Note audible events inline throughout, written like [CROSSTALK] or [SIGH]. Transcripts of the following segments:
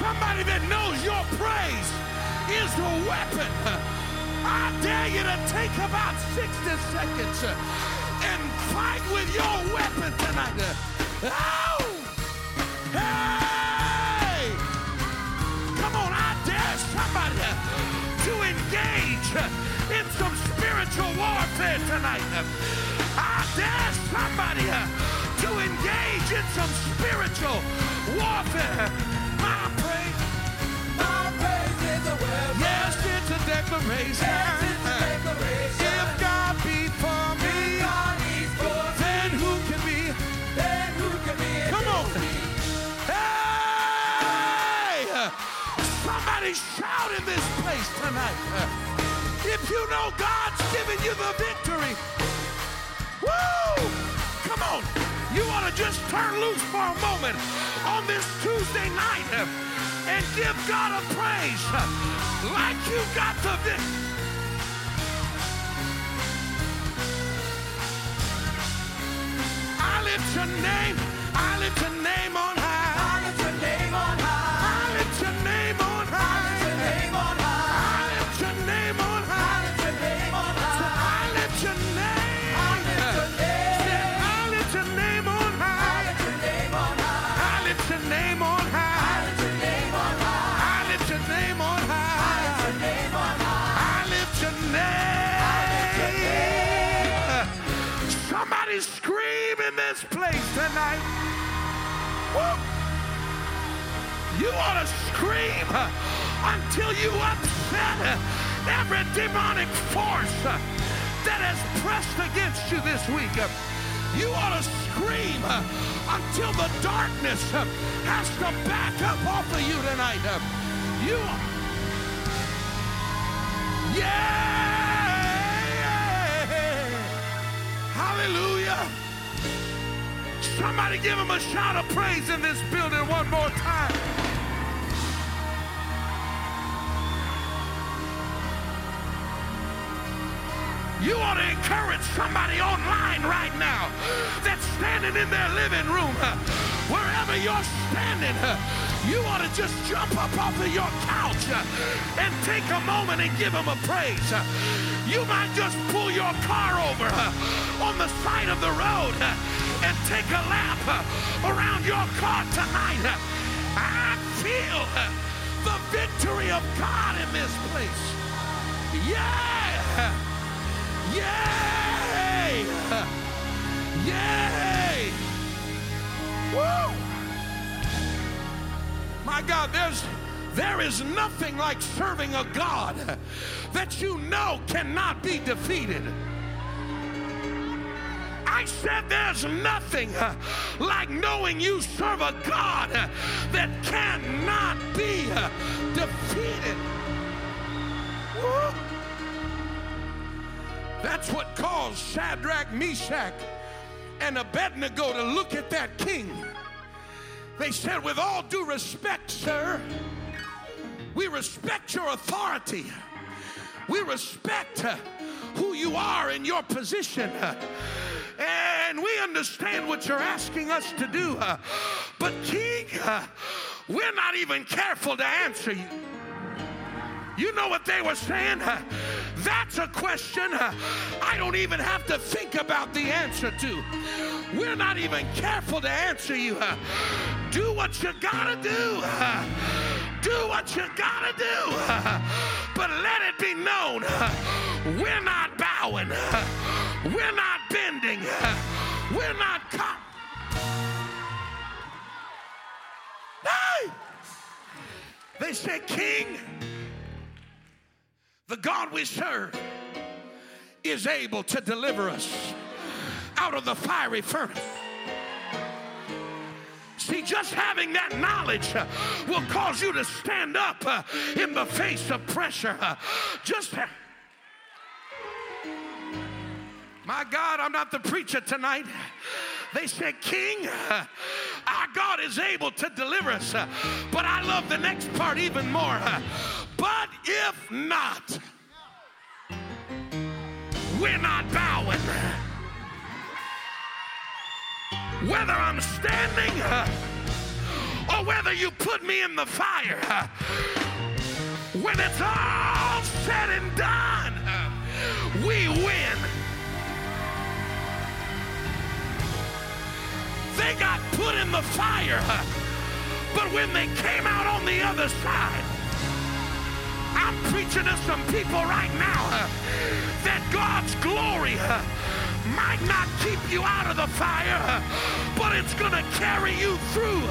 Somebody that knows your praise is a weapon. I dare you to take about 60 seconds and fight with your weapon tonight. Oh! Hey! Come on, I dare somebody to engage in some spiritual warfare tonight. I dare somebody to engage in some spiritual warfare. Declaration. If God be for me, then who can be? then who can be Come on. Hey! Somebody shout in this place tonight. If you know God's given you the victory, woo! Come on. You ought to just turn loose for a moment on this Tuesday night and give God a praise like you got the victory. I lift your name, I lift your name on this place tonight. Woo! You ought to scream until you upset every demonic force that has pressed against you this week. You ought to scream until the darkness has to back up off of you tonight. You yeah! Hallelujah! Somebody give him a shout of praise in this building one more time. You ought to encourage somebody online right now that's standing in their living room, wherever you're standing. You ought to just jump up off of your couch and take a moment and give them a praise. You might just pull your car over on the side of the road and take a lap around your car tonight. I feel the victory of God in this place. Yeah! Yay! Yay! Woo! My God, there's there is nothing like serving a God that you know cannot be defeated. I said there's nothing like knowing you serve a God that cannot be defeated. Woo! That's what caused Shadrach, Meshach, and Abednego to look at that king. They said, with all due respect, sir, we respect your authority. We respect who you are in your position. And we understand what you're asking us to do. but, King, we're not even careful to answer you. You know what they were saying? That's a question I don't even have to think about the answer to. We're not even careful to answer you. Do what you gotta do. Do what you gotta do. But let it be known we're not bowing. We're not bending. We're not caught. Hey! They said, King, the God we serve is able to deliver us out of the fiery furnace. See, just having that knowledge uh, will cause you to stand up uh, in the face of pressure. Uh, just ha- my God, I'm not the preacher tonight. They said, King, our God is able to deliver us. But I love the next part even more. But if not, we're not bowing. Whether I'm standing or whether you put me in the fire, when it's all said and done, we win. They got put in the fire, [LAUGHS] but when they came out on the other side, I'm preaching to some people right now [LAUGHS] that God's glory [LAUGHS] might not keep you out of the fire, but it's going to carry you through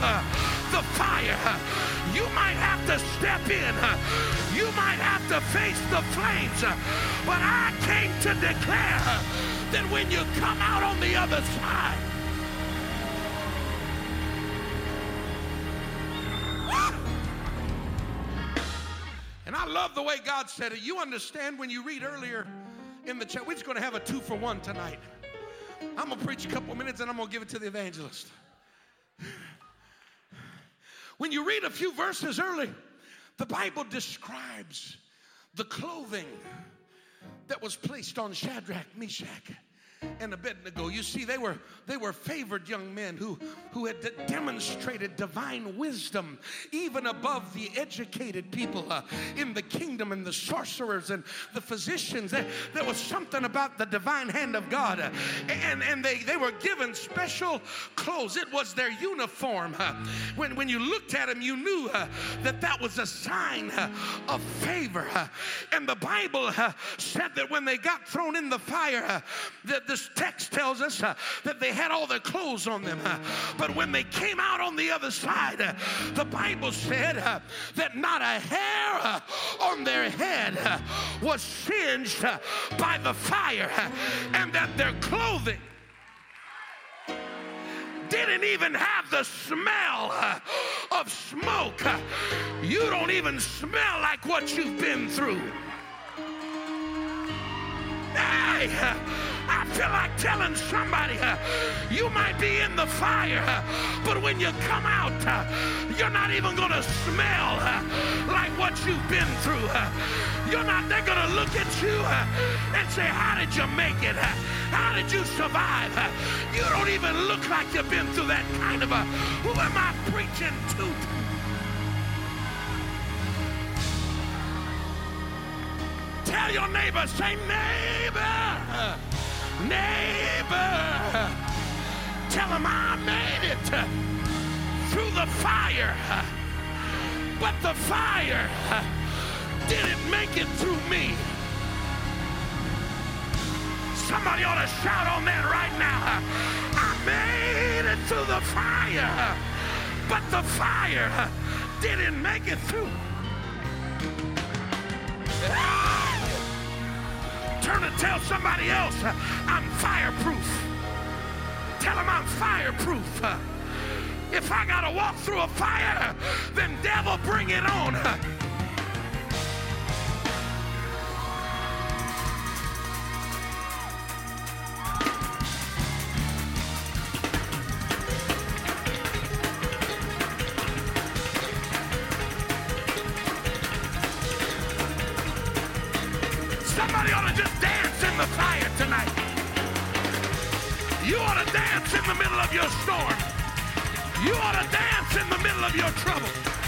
the fire. You might have to step in. You might have to face the flames. But I came to declare that when you come out on the other side, I love the way God said it. You understand when you read earlier in the chat, we're just going to have a two for one tonight. I'm going to preach a couple minutes and I'm going to give it to the evangelist. When you read a few verses early, the Bible describes the clothing that was placed on Shadrach, Meshach, and Abednego. You see, they were they were favored young men who who had de- demonstrated divine wisdom even above the educated people uh, in the kingdom and the sorcerers and the physicians. There, there was something about the divine hand of God, uh, and and they they were given special clothes. It was their uniform. uh, when when you looked at them, you knew uh, that that was a sign uh, of favor. uh, and the Bible said that when they got thrown in the fire, that this text tells us uh, that they had all their clothes on them. uh, but when they came out on the other side, uh, the Bible said uh, that not a hair uh, on their head uh, was singed by the fire, and that their clothing didn't even have the smell of smoke. You don't even smell like what you've been through. Hey, I feel like telling somebody uh, you might be in the fire, uh, but when you come out, uh, you're not even going to smell uh, like what you've been through. uh. You're not, they're going to look at you uh, and say, How did you make it? How did you survive? You don't even look like you've been through that kind of a. Who am I preaching to? Tell your neighbor, say, neighbor, neighbor. Tell him I made it through the fire, but the fire didn't make it through me. Somebody ought to shout on that right now. I made it through the fire, but the fire didn't make it through. [LAUGHS] Turn and tell somebody else uh, I'm fireproof. Tell them I'm fireproof. Uh, If I gotta walk through a fire, then devil, bring it on. Dance in the middle of your trouble.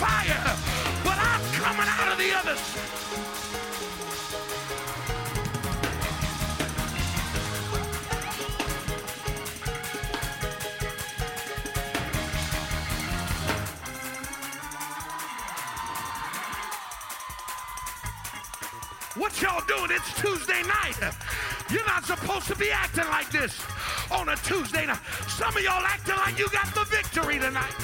Fire, but I'm coming out of the other side. What y'all doing? It's Tuesday night. You're not supposed to be acting like this on a Tuesday night. Some of y'all acting like you got the victory tonight.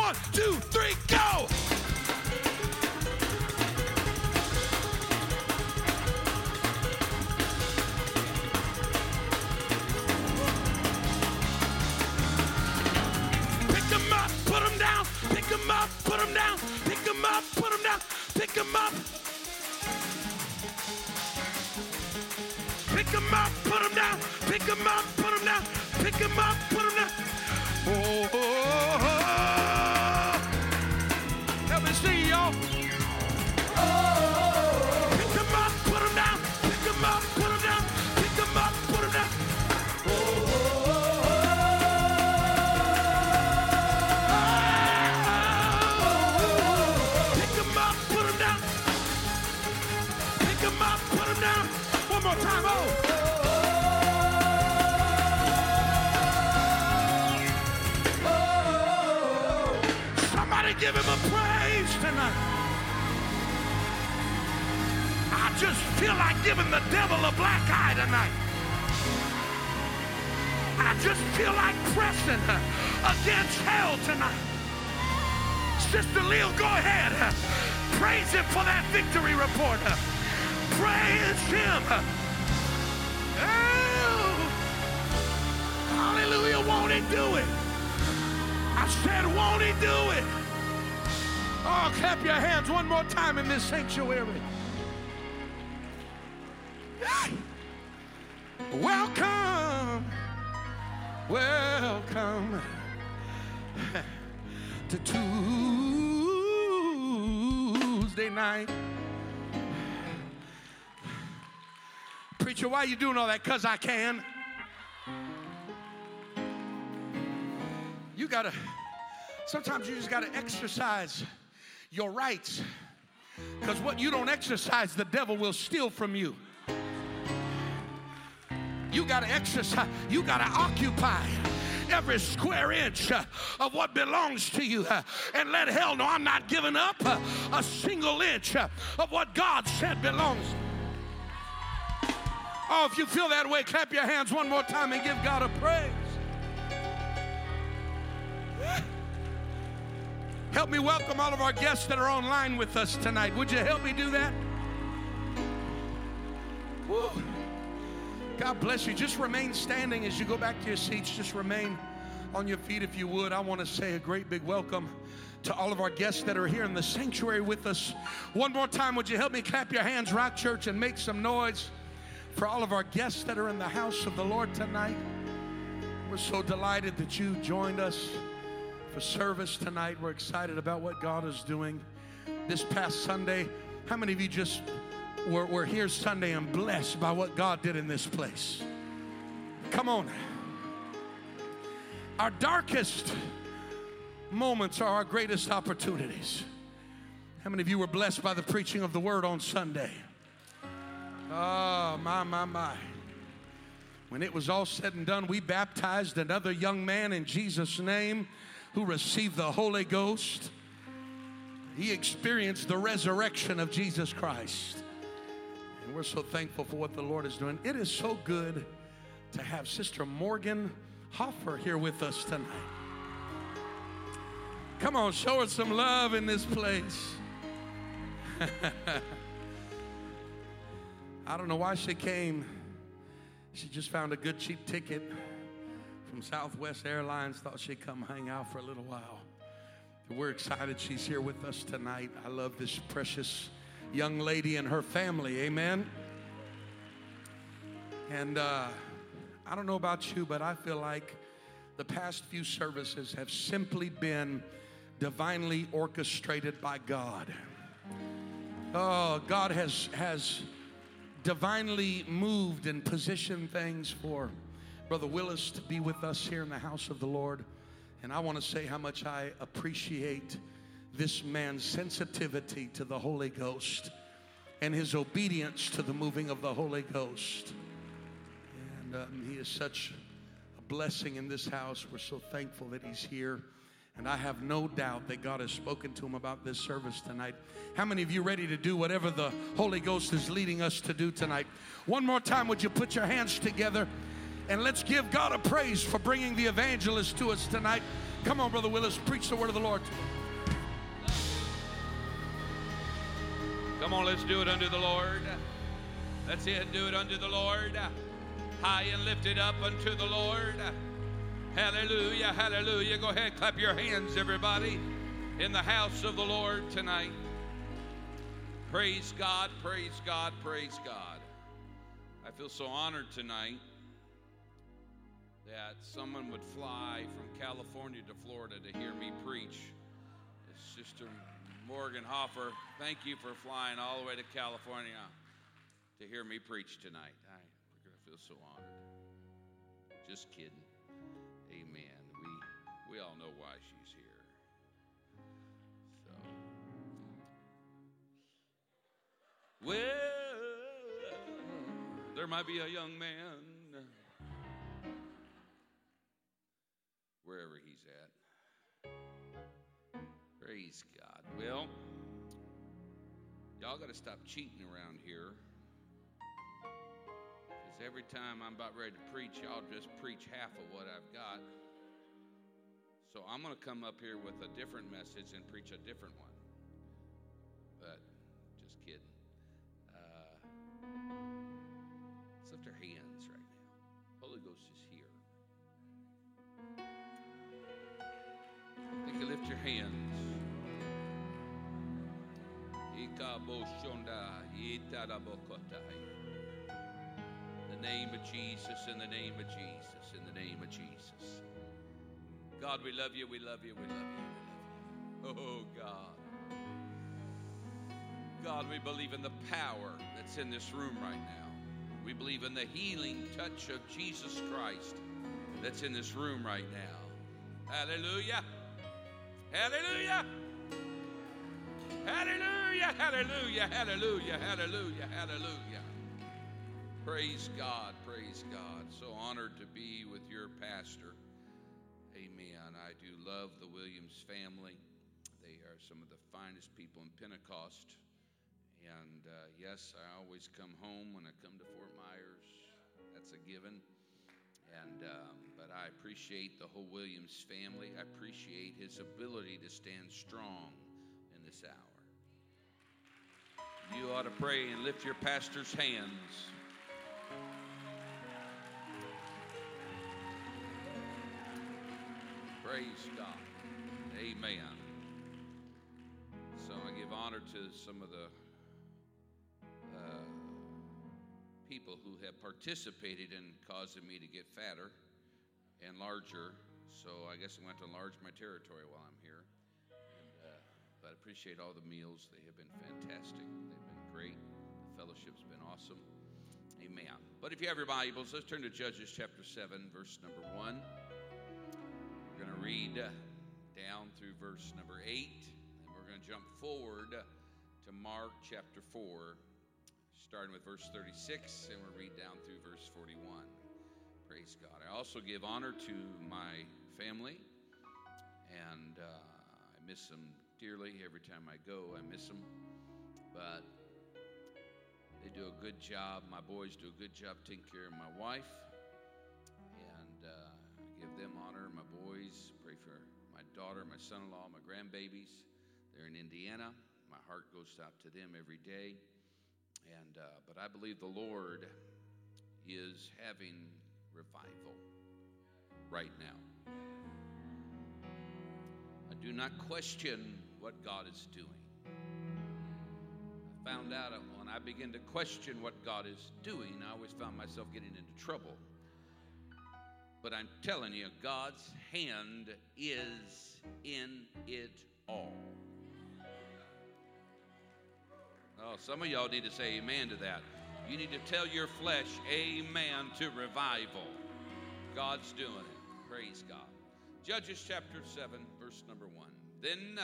One, two, three, go! Pick them up, put them up, put them down, pick them up. Pick them up, put them down, pick them up, put them down, pick them up, put them down. Oh, oh, oh. oh. Giving the devil a black eye tonight. I just feel like pressing against hell tonight. Sister Leal, go ahead. Praise him for that victory report. Praise him. Oh, hallelujah. Won't he do it? I said, won't he do it? Oh, clap your hands one more time in this sanctuary. Welcome to Tuesday night. Preacher, why are you doing all that? Because I can. You gotta, sometimes you just gotta exercise your rights. Because what you don't exercise, the devil will steal from you. You got to exercise, you got to occupy every square inch uh, of what belongs to you uh, and let hell know I'm not giving up uh, a single inch of what God said belongs. Oh, if you feel that way, clap your hands one more time and give God a praise. Help me welcome all of our guests that are online with us tonight. Would you help me do that? Woo. God bless you. Just remain standing as you go back to your seats. Just remain on your feet if you would. I want to say a great big welcome to all of our guests that are here in the sanctuary with us. One more time, would you help me clap your hands, Rock Church, and make some noise for all of our guests that are in the house of the Lord tonight? We're so delighted that you joined us for service tonight. We're excited about what God is doing. This past Sunday, how many of you just were, were here Sunday and blessed by what God did in this place? Come on. Our darkest moments are our greatest opportunities. How many of you were blessed by the preaching of the word on Sunday? Oh, my, my, my. When it was all said and done, we baptized another young man in Jesus' name who received the Holy Ghost. He experienced the resurrection of Jesus Christ. And we're so thankful for what the Lord is doing. It is so good to have Sister Morgan Hoffer here with us tonight. Come on, show her some love in this place. [LAUGHS] I don't know why she came. She just found a good cheap ticket from Southwest Airlines, thought she'd come hang out for a little while. We're excited she's here with us tonight. I love this precious young lady and her family. Amen. And uh, I don't know about you, but I feel like the past few services have simply been divinely orchestrated by God. Oh, God has has divinely moved and positioned things for Brother Willis to be with us here in the house of the Lord. And I want to say how much I appreciate this man's sensitivity to the Holy Ghost and his obedience to the moving of the Holy Ghost. And um, he is such a blessing in this house. We're so thankful that he's here. And I have no doubt that God has spoken to him about this service tonight. How many of you ready to do whatever the Holy Ghost is leading us to do tonight? One more time, would you put your hands together and let's give God a praise for bringing the evangelist to us tonight. Come on, Brother Willis, preach the word of the Lord Come on, let's do it unto the Lord. That's it, do it unto the Lord. High and lifted up unto the Lord. Hallelujah, hallelujah. Go ahead, clap your hands, everybody, in the house of the Lord tonight. Praise God, praise God, praise God. I feel so honored tonight that someone would fly from California to Florida to hear me preach. Morgan Hoffer, thank you for flying all the way to California to hear me preach tonight. I feel so honored. Just kidding. Amen. We we all know why she's here. So well, there might be a young man uh, wherever he's at. Praise God. Well, y'all got to stop cheating around here. Because every time I'm about ready to preach, y'all just preach half of what I've got. So I'm going to come up here with a different message and preach a different one. But just kidding. Uh, let's lift our hands right now. Holy Ghost is here. You can lift your hands. The name of Jesus, in the name of Jesus, in the name of Jesus. God, we love you, we love you, we love you, we love you. Oh, God. God, we believe in the power that's in this room right now. We believe in the healing touch of Jesus Christ that's in this room right now. Hallelujah. Hallelujah. Hallelujah. Hallelujah. Hallelujah. Hallelujah. Hallelujah. Praise God. Praise God. So honored to be with your pastor. Amen. I do love the Williams family. They are some of the finest people in Pentecost. And uh, yes, I always come home when I come to Fort Myers. That's a given. And um, but I appreciate the whole Williams family. I appreciate his ability to stand strong in this hour. You ought to pray and lift your pastor's hands. Praise God. Amen. So I give honor to some of the uh, people who have participated in causing me to get fatter and larger. So I guess I'm going to enlarge my territory while I'm here. But I appreciate all the meals. They have been fantastic. They've been great. The fellowship's been awesome. Amen. But if you have your Bibles, let's turn to Judges chapter 7, verse number 1. We're going to read down through verse number 8, and we're going to jump forward to Mark chapter 4, starting with verse 36, and we'll read down through verse 41. Praise God. I also give honor to my family, and uh, I miss them dearly. Every time I go, I miss them. But they do a good job. My boys do a good job taking care of my wife. And uh, give them honor. My boys, pray for my daughter, my son in law, my grandbabies. They're in Indiana. My heart goes out to them every day. And, uh, but I believe the Lord is having revival right now. I do not question what God is doing. I found out when I began to question what God is doing, I always found myself getting into trouble. But I'm telling you, God's hand is in it all. Oh, some of y'all need to say amen to that. You need to tell your flesh amen to revival. God's doing it. Praise God. Judges chapter 7, verse number 1. Then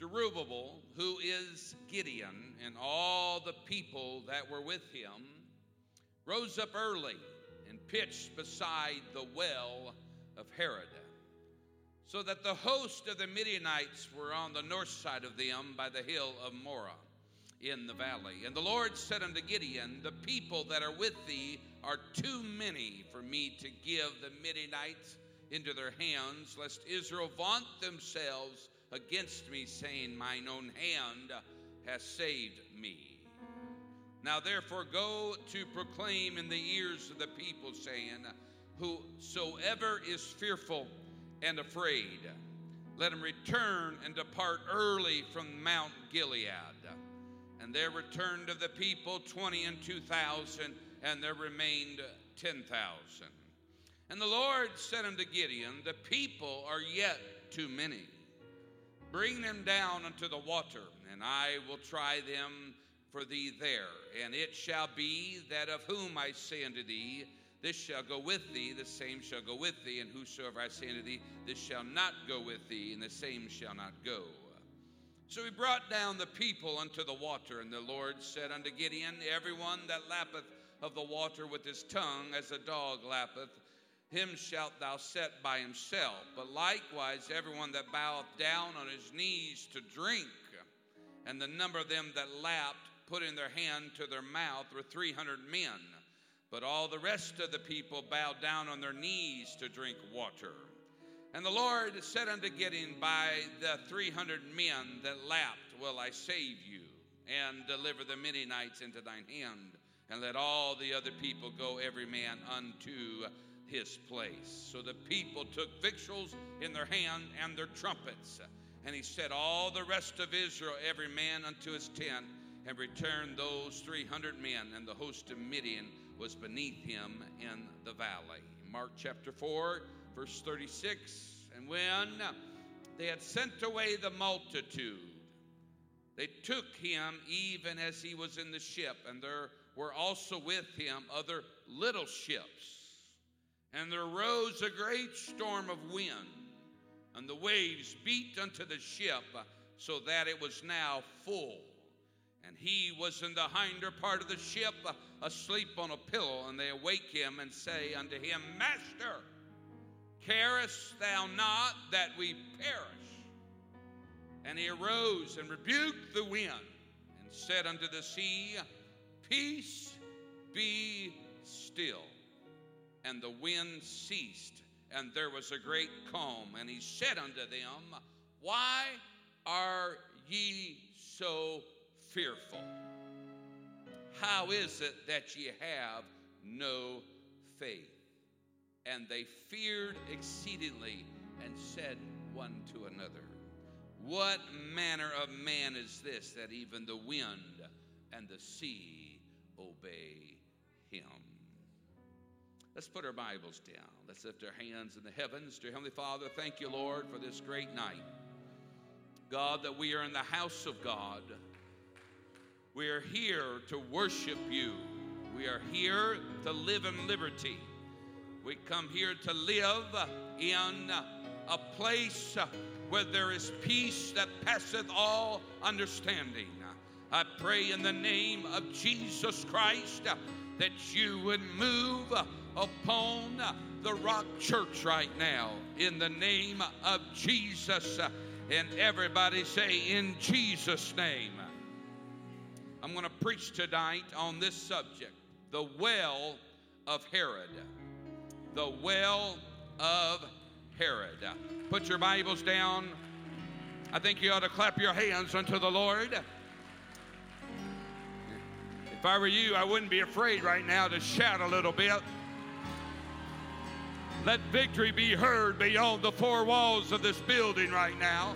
Jerubbaal, who is Gideon, and all the people that were with him, rose up early and pitched beside the well of Harod, so that the host of the Midianites were on the north side of them by the hill of Moreh in the valley. And the Lord said unto Gideon, The people that are with thee are too many for me to give the Midianites into their hands, lest Israel vaunt themselves against me, saying, Mine own hand has saved me. Now therefore go to proclaim in the ears of the people, saying, Whosoever is fearful and afraid, let him return and depart early from Mount Gilead And there returned of the people twenty and two thousand, and there remained ten thousand. And the Lord said unto Gideon, The people are yet too many. Bring them down unto the water, and I will try them for thee there. And it shall be that of whom I say unto thee, This shall go with thee, the same shall go with thee, and whosoever I say unto thee, This shall not go with thee, and the same shall not go. So he brought down the people unto the water, and the Lord said unto Gideon, Everyone that lappeth of the water with his tongue, as a dog lappeth, him shalt thou set by himself. But likewise, everyone that boweth down on his knees to drink, and the number of them that lapped, putting their hand to their mouth, were three hundred men. But all the rest of the people bowed down on their knees to drink water. And the Lord said unto Gideon, By the three hundred men that lapped will I save you, and deliver the Midianites into thine hand, and let all the other people go every man unto his place. So the people took victuals in their hand and their trumpets. And he said, all the rest of Israel, every man unto his tent, and returned those 300 men, and the host of Midian was beneath him in the valley. Mark chapter 4, verse 36. And when they had sent away the multitude, they took him even as he was in the ship, and there were also with him other little ships. And there arose a great storm of wind, and the waves beat unto the ship, so that it was now full. And he was in the hinder part of the ship, asleep on a pillow, and they awake him and say unto him, Master, carest thou not that we perish? And he arose and rebuked the wind, and said unto the sea, Peace be still and the wind ceased, and there was a great calm. And he said unto them, Why are ye so fearful? How is it that ye have no faith? And they feared exceedingly and said one to another, What manner of man is this that even the wind and the sea obey him? Let's put our Bibles down. Let's lift our hands in the heavens. Dear Heavenly Father, thank you, Lord, for this great night. God, that we are in the house of God. We are here to worship you. We are here to live in liberty. We come here to live in a place where there is peace that passeth all understanding. I pray in the name of Jesus Christ that you would move upon the Rock Church right now in the name of Jesus. And everybody say, in Jesus' name. I'm going to preach tonight on this subject the well of Harod. The well of Harod. Put your Bibles down. I think you ought to clap your hands unto the Lord. If I were you, I wouldn't be afraid right now to shout a little bit. Let victory be heard beyond the four walls of this building right now.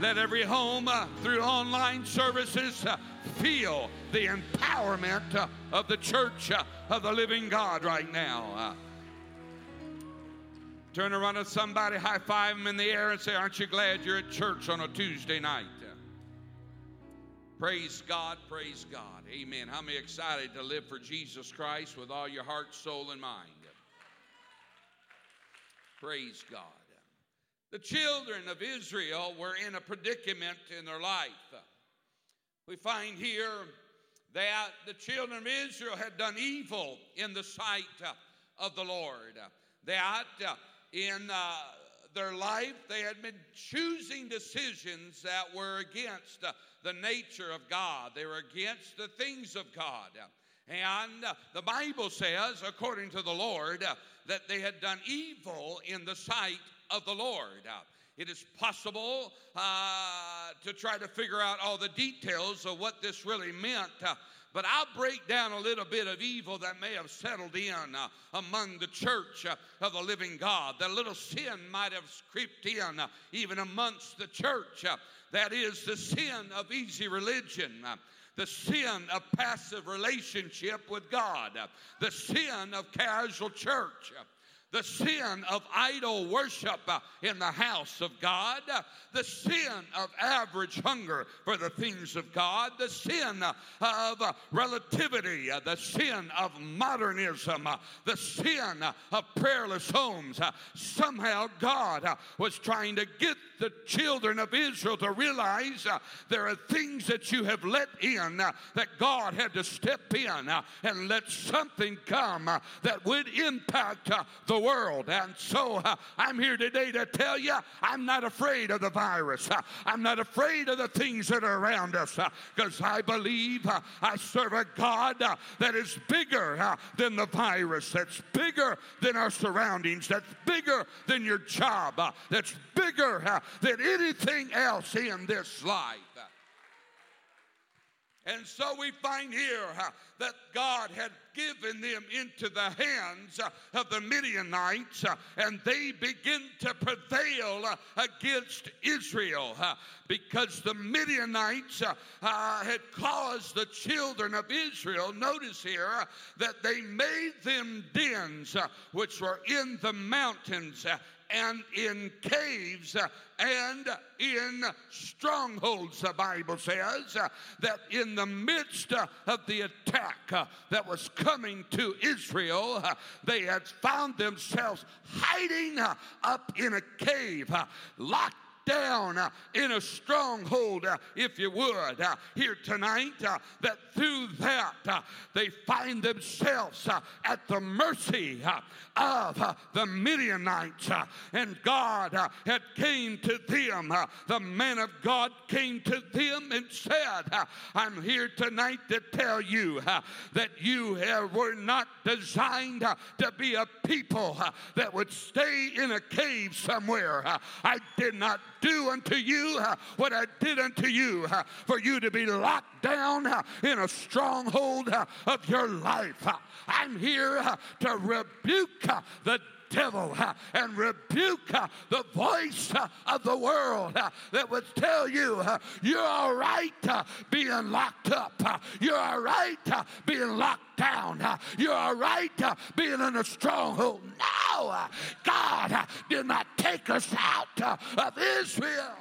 Let every home uh, through online services uh, feel the empowerment uh, of the church uh, of the living God right now. Uh, turn around to somebody, high five them in the air, and say, Aren't you glad you're at church on a Tuesday night? Praise God, praise God. Amen. How many excited to live for Jesus Christ with all your heart, soul, and mind? Praise God. The children of Israel were in a predicament in their life. We find here that the children of Israel had done evil in the sight of the Lord. That in uh, their life they had been choosing decisions that were against the nature of God, they were against the things of God. And the Bible says, according to the Lord, that they had done evil in the sight of the Lord. It is possible uh, to try to figure out all the details of what this really meant, uh, but I'll break down a little bit of evil that may have settled in uh, among the church uh, of the living God. That little sin might have creeped in uh, even amongst the church. Uh, that is the sin of easy religion. The sin of passive relationship with God, the sin of casual church, the sin of idol worship in the house of God, the sin of average hunger for the things of God, the sin of relativity, the sin of modernism, the sin of prayerless homes. Somehow God was trying to get the children of Israel to realize uh, there are things that you have let in uh, that God had to step in uh, and let something come that would impact the world. And so uh, I'm here today to tell you I'm not afraid of the virus. Uh, I'm not afraid of the things that are around us because uh, I believe I serve a God that is bigger than the virus, that's bigger than our surroundings, that's bigger than your job, that's bigger than anything else in this life. And so we find here uh, that God had given them into the hands uh, of the Midianites, uh, and they begin to prevail uh, against Israel uh, because the Midianites uh, had caused the children of Israel, notice here, that they made them dens which were in the mountains and in caves uh, and in strongholds, the Bible says, uh, that in the midst uh, of the attack that was coming to Israel, they had found themselves hiding up in a cave, locked down uh, in a stronghold, uh, if you would, uh, here tonight, uh, that through that uh, they find themselves uh, at the mercy of the Midianites. And God had came to them. The man of God came to them and said, I'm here tonight to tell you that you were not designed to be a people that would stay in a cave somewhere. I did not do unto you uh, what I did unto you, uh, for you to be locked down uh, in a stronghold of your life. I'm here to rebuke the devil uh, and rebuke uh, the voice uh, of the world that would tell you you're all right being locked up. You're all right being locked down. You're all right being in a stronghold. No, God did not take us out of Israel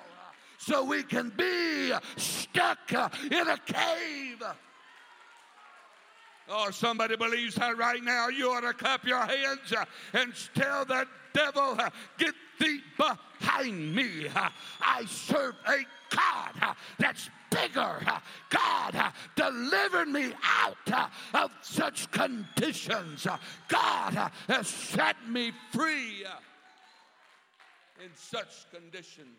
so we can be stuck in a cave. Oh, somebody believes that right now. You ought to clap your hands uh, and tell the devil, uh, Get thee behind me. Uh, I serve a God that's bigger. God delivered me out of such conditions. God has set me free in such conditions.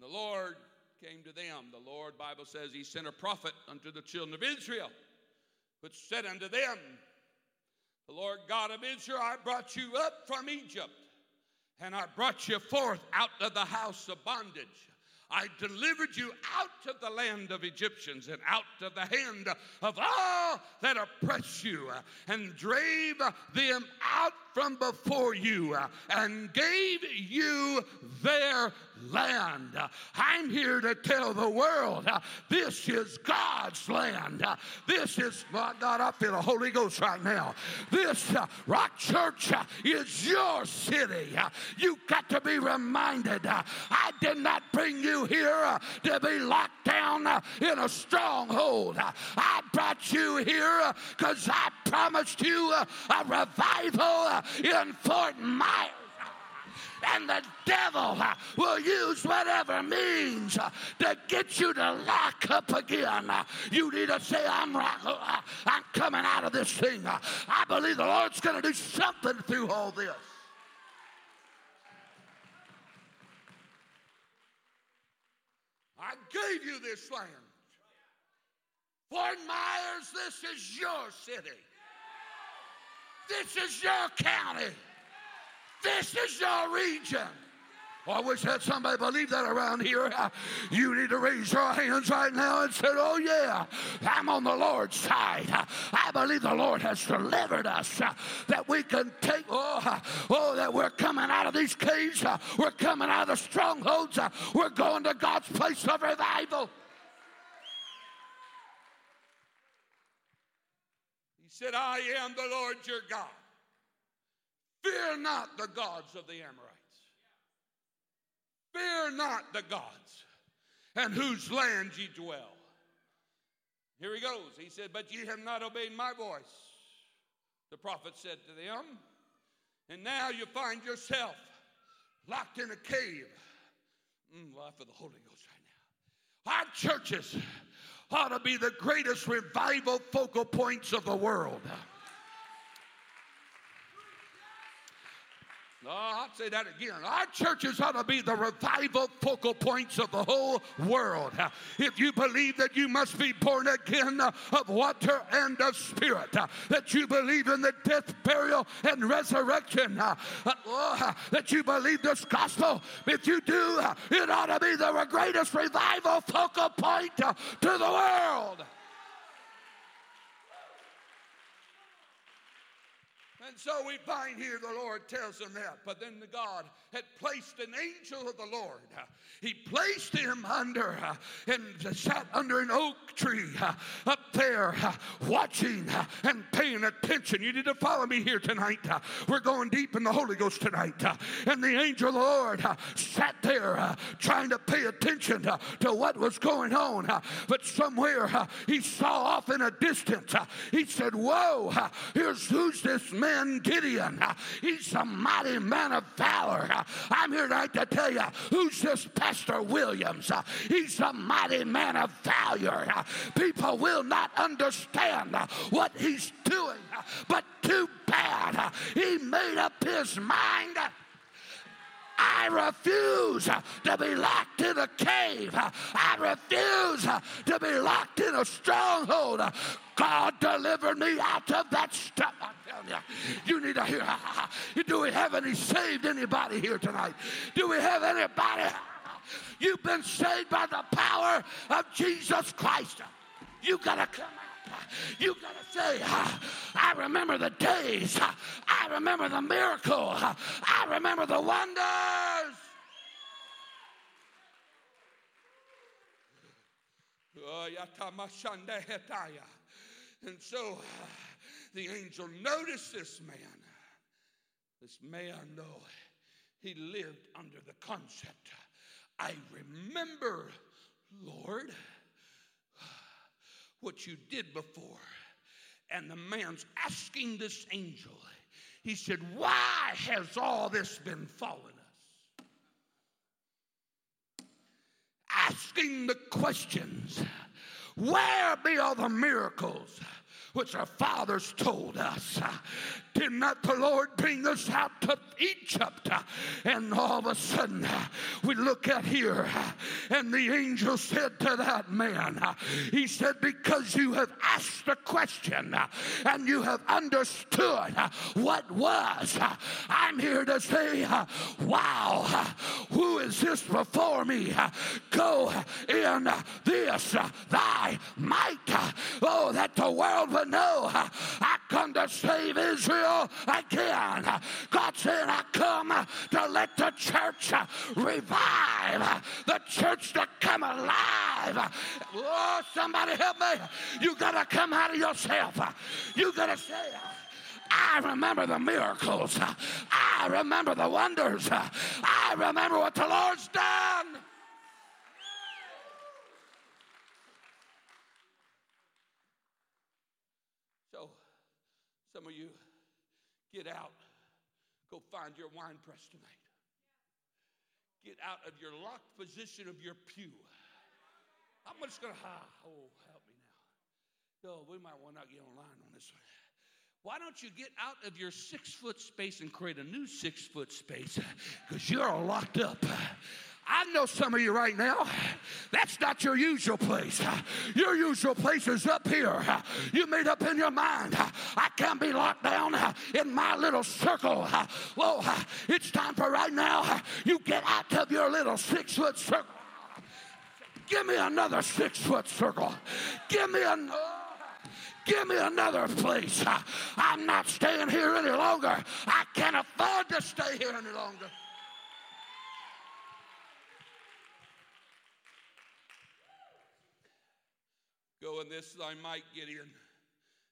the Lord came to them. The Lord, Bible says, he sent a prophet unto the children of Israel, which said unto them, The Lord God of Israel, I brought you up from Egypt, and I brought you forth out of the house of bondage. I delivered you out of the land of Egyptians and out of the hand of all that oppress you, and drave them out from before you, and gave you their land. I'm here to tell the world uh, this is God's land. Uh, this is, my God, I feel the Holy Ghost right now. This uh, Rock Church uh, is your city. Uh, You've got to be reminded uh, I did not bring you here to be locked down in a stronghold. I brought you here because I promised you a revival in Fort Myers and the devil uh, will use whatever means uh, to get you to lock up again. Uh, you need to say, I'm, I'm coming out of this thing. I believe the Lord's going to do something through all this. I gave you this land. Fort Myers, this is your city. This is your county. This is your region. Oh, I wish that somebody believed that around here. You need to raise your hands right now and say, Oh, yeah, I'm on the Lord's side. I believe the Lord has delivered us that we can take, oh, oh, that we're coming out of these caves. we're coming out of the strongholds. we're going to God's place of revival. He said, I am the Lord your God. Fear not the gods of the Amorites. Fear not the gods and whose land ye dwell. Here he goes. He said, But ye have not obeyed my voice. The prophet said to them, And now you find yourself locked in a cave. Mm, life of the Holy Ghost right now. Our churches ought to be the greatest revival focal points of the world. No, I'll say that again. Our churches ought to be the revival focal points of the whole world. If you believe that you must be born again of water and of spirit, that you believe in the death, burial, and resurrection, uh, uh, that you believe this gospel, if you do, uh, it ought to be the greatest revival focal point uh, to the world. And so we find here the Lord tells him that. But then the God had placed an angel of the Lord. He placed him under and sat under an oak tree up there watching and paying attention. You need to follow me here tonight. We're going deep in the Holy Ghost tonight. And the angel of the Lord sat there trying to pay attention to what was going on. But somewhere he saw off in a distance. He said, Whoa, here's who's this man Gideon. Uh, He's a mighty man of valor. I'm here tonight to tell you who's this Pastor Williams. He's a mighty man of valor. People will not understand what he's doing, but too bad. He made up his mind. I refuse to be locked in a cave. I refuse to be locked in a stronghold. God delivered me out of that stuff. I'm telling you, you need to hear. [LAUGHS] Do we have any saved anybody here tonight? Do we have anybody? You've been saved by the power of Jesus Christ. You gotta come out. You gotta say, I remember the days. I remember the miracle. I remember the wonders. Oh. And so the angel noticed this man. This man, though, he lived under the concept I remember, Lord, what you did before. And the man's asking this angel, he said, Why has all this been falling us? Asking the questions, Where be all the miracles? Which our fathers told us. Did not the Lord bring us out of Egypt? And all of a sudden, we look at here, and the angel said to that man, He said, Because you have asked the question and you have understood what was, I'm here to say, Wow, who is this before me? Go in this thy might. Oh, that the world would know I come to save Israel again. God said, I come to let the church revive, the church to come alive. Oh, somebody help me. You got to come out of yourself. You got to say, I remember the miracles. I remember the wonders. I remember what the Lord's done. So, some of you get out, go find your wine press tonight. Get out of your locked position of your pew. I'm just gonna, ah, oh, help me now. Oh, we might want to get online on this one. Why don't you get out of your six foot space and create a new six foot space? Because you're all locked up. I know some of you right now, that's not your usual place. Your usual place is up here. You made up in your mind, I can't be locked down in my little circle. Well, it's time for right now, you get out of your little six foot circle. Give me another six foot circle. Give me another. Give me another place. I'm not staying here any longer. I can't afford to stay here any longer. Go in this thy might, Gideon,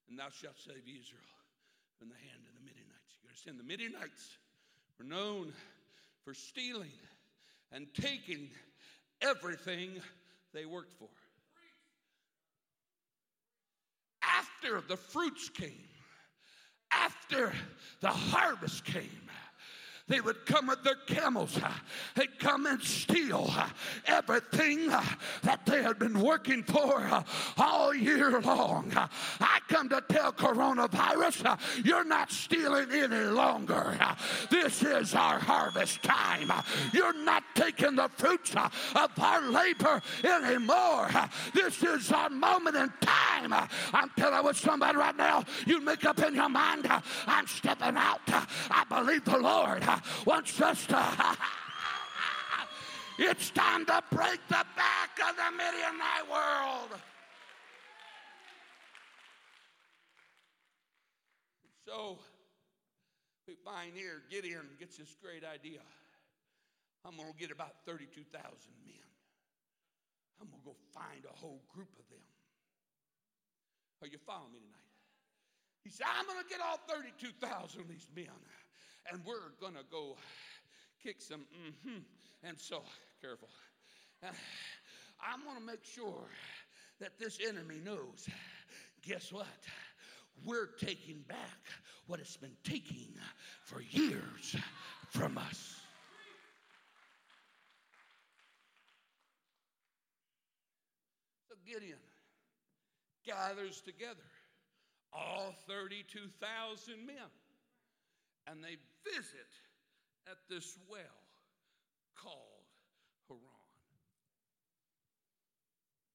and thou shalt save Israel from the hand of the Midianites. You understand? The Midianites were known for stealing and taking everything they worked for. After the fruits came, after the harvest came, they would come with their camels. They'd come and steal everything that they had been working for all year long. I come to tell coronavirus, you're not stealing any longer. This is our harvest time. You're not taking the fruits of our labor anymore. This is our moment in time. I'm telling with somebody right now, you make up in your mind, I'm stepping out. I believe the Lord wants us to. it's time to break the back of the Midianite world. So we find here Gideon gets this great idea. I'm going to get about 32,000 men. I'm going to go find a whole group of them. Are you following me tonight? He said, I'm going to get all 32,000 of these men and we're gonna go kick some mm-hmm. And so, careful. [SIGHS] I'm gonna make sure that this enemy knows. Guess what? We're taking back what it's been taking for years from us. So Gideon gathers together all 32,000 men and they visit at this well called Harod.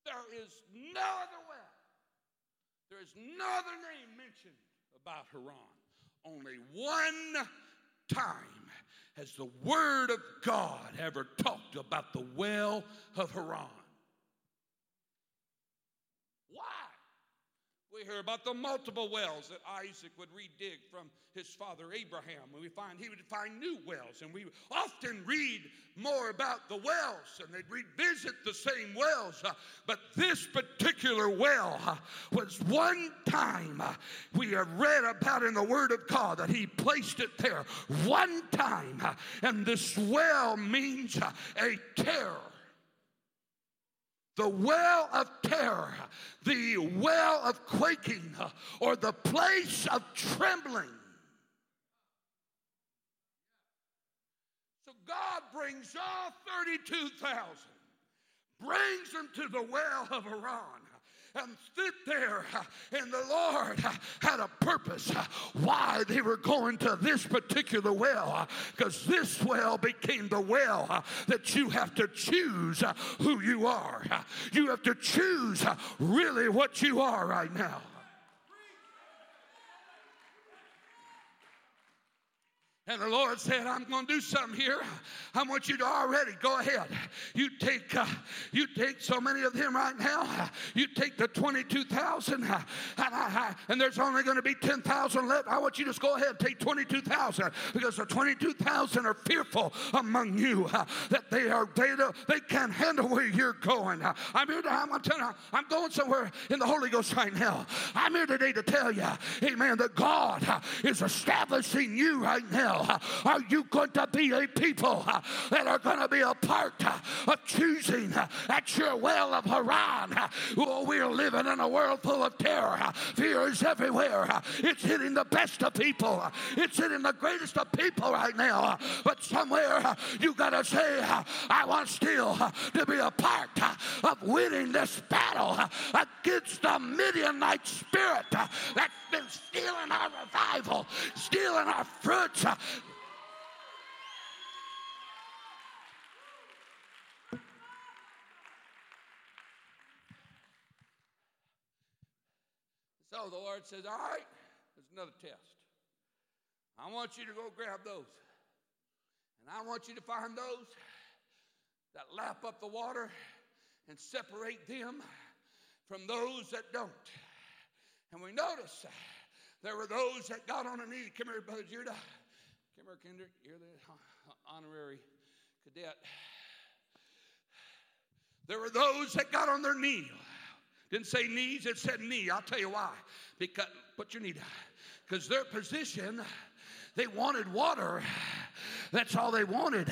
There is no other well. There is no other name mentioned about Harod. Only one time has the Word of God ever talked about the well of Harod. We hear about the multiple wells that Isaac would redig from his father Abraham. And we find he would find new wells. And we often read more about the wells and they'd revisit the same wells. Uh, but this particular well uh, was one time uh, we have read about in the Word of God that he placed it there one time. And this well means a terror the well of terror, the well of quaking, or the place of trembling. So God brings all 32,000, brings them to the well of Harod and stood there. And the Lord had a purpose why they were going to this particular well. Because this well became the well that you have to choose who you are. You have to choose really what you are right now. And the Lord said, I'm going to do something here. I want you to already go ahead. You take, uh, you take so many of them right now. You take the 22,000, uh, and, there's only going to be 10,000 left. I want you to just go ahead and take 22,000 because the 22,000 are fearful among you uh, that they are they they can't handle where you're going. Uh, I'm here. To, I'm, telling you, I'm going somewhere in the Holy Ghost right now. I'm here today to tell you, Amen, that God uh, is establishing you right now Are you going to be a people uh, that are going to be a part uh, of choosing uh, at your well of Harod? Oh, we're living in a world full of terror. Fear is everywhere. It's hitting the best of people. It's hitting the greatest of people right now. But somewhere you got to say, I want still to be a part of winning this battle against the Midianite spirit that's been stealing our revival, stealing our fruits. So the Lord says, All right, there's another test. I want you to go grab those. And I want you to find those that lap up the water and separate them from those that don't. And we notice there were those that got on a knee. Come here, Brother Judah. Come here, Kendrick. You're the honorary cadet. There were those that got on their knee. Didn't say knees, it said knee. I'll tell you why. Because put your knee down. Because their position, they wanted water that's all they wanted.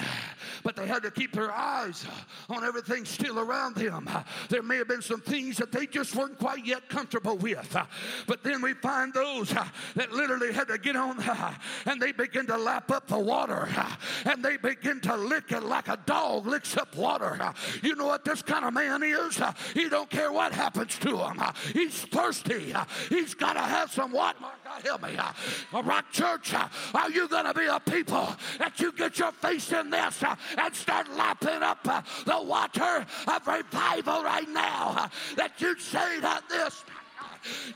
But they had to keep their eyes on everything still around them. There may have been some things that they just weren't quite yet comfortable with. But then we find those that literally had to get on and they begin to lap up the water and they begin to lick it like a dog licks up water. You know what this kind of man is? He don't care what happens to him. He's thirsty. He's got to have some water. God help me. Rock Church, are you going to be a people that you get your face in this uh, and start lapping up uh, the water of revival right now, uh, that you say to this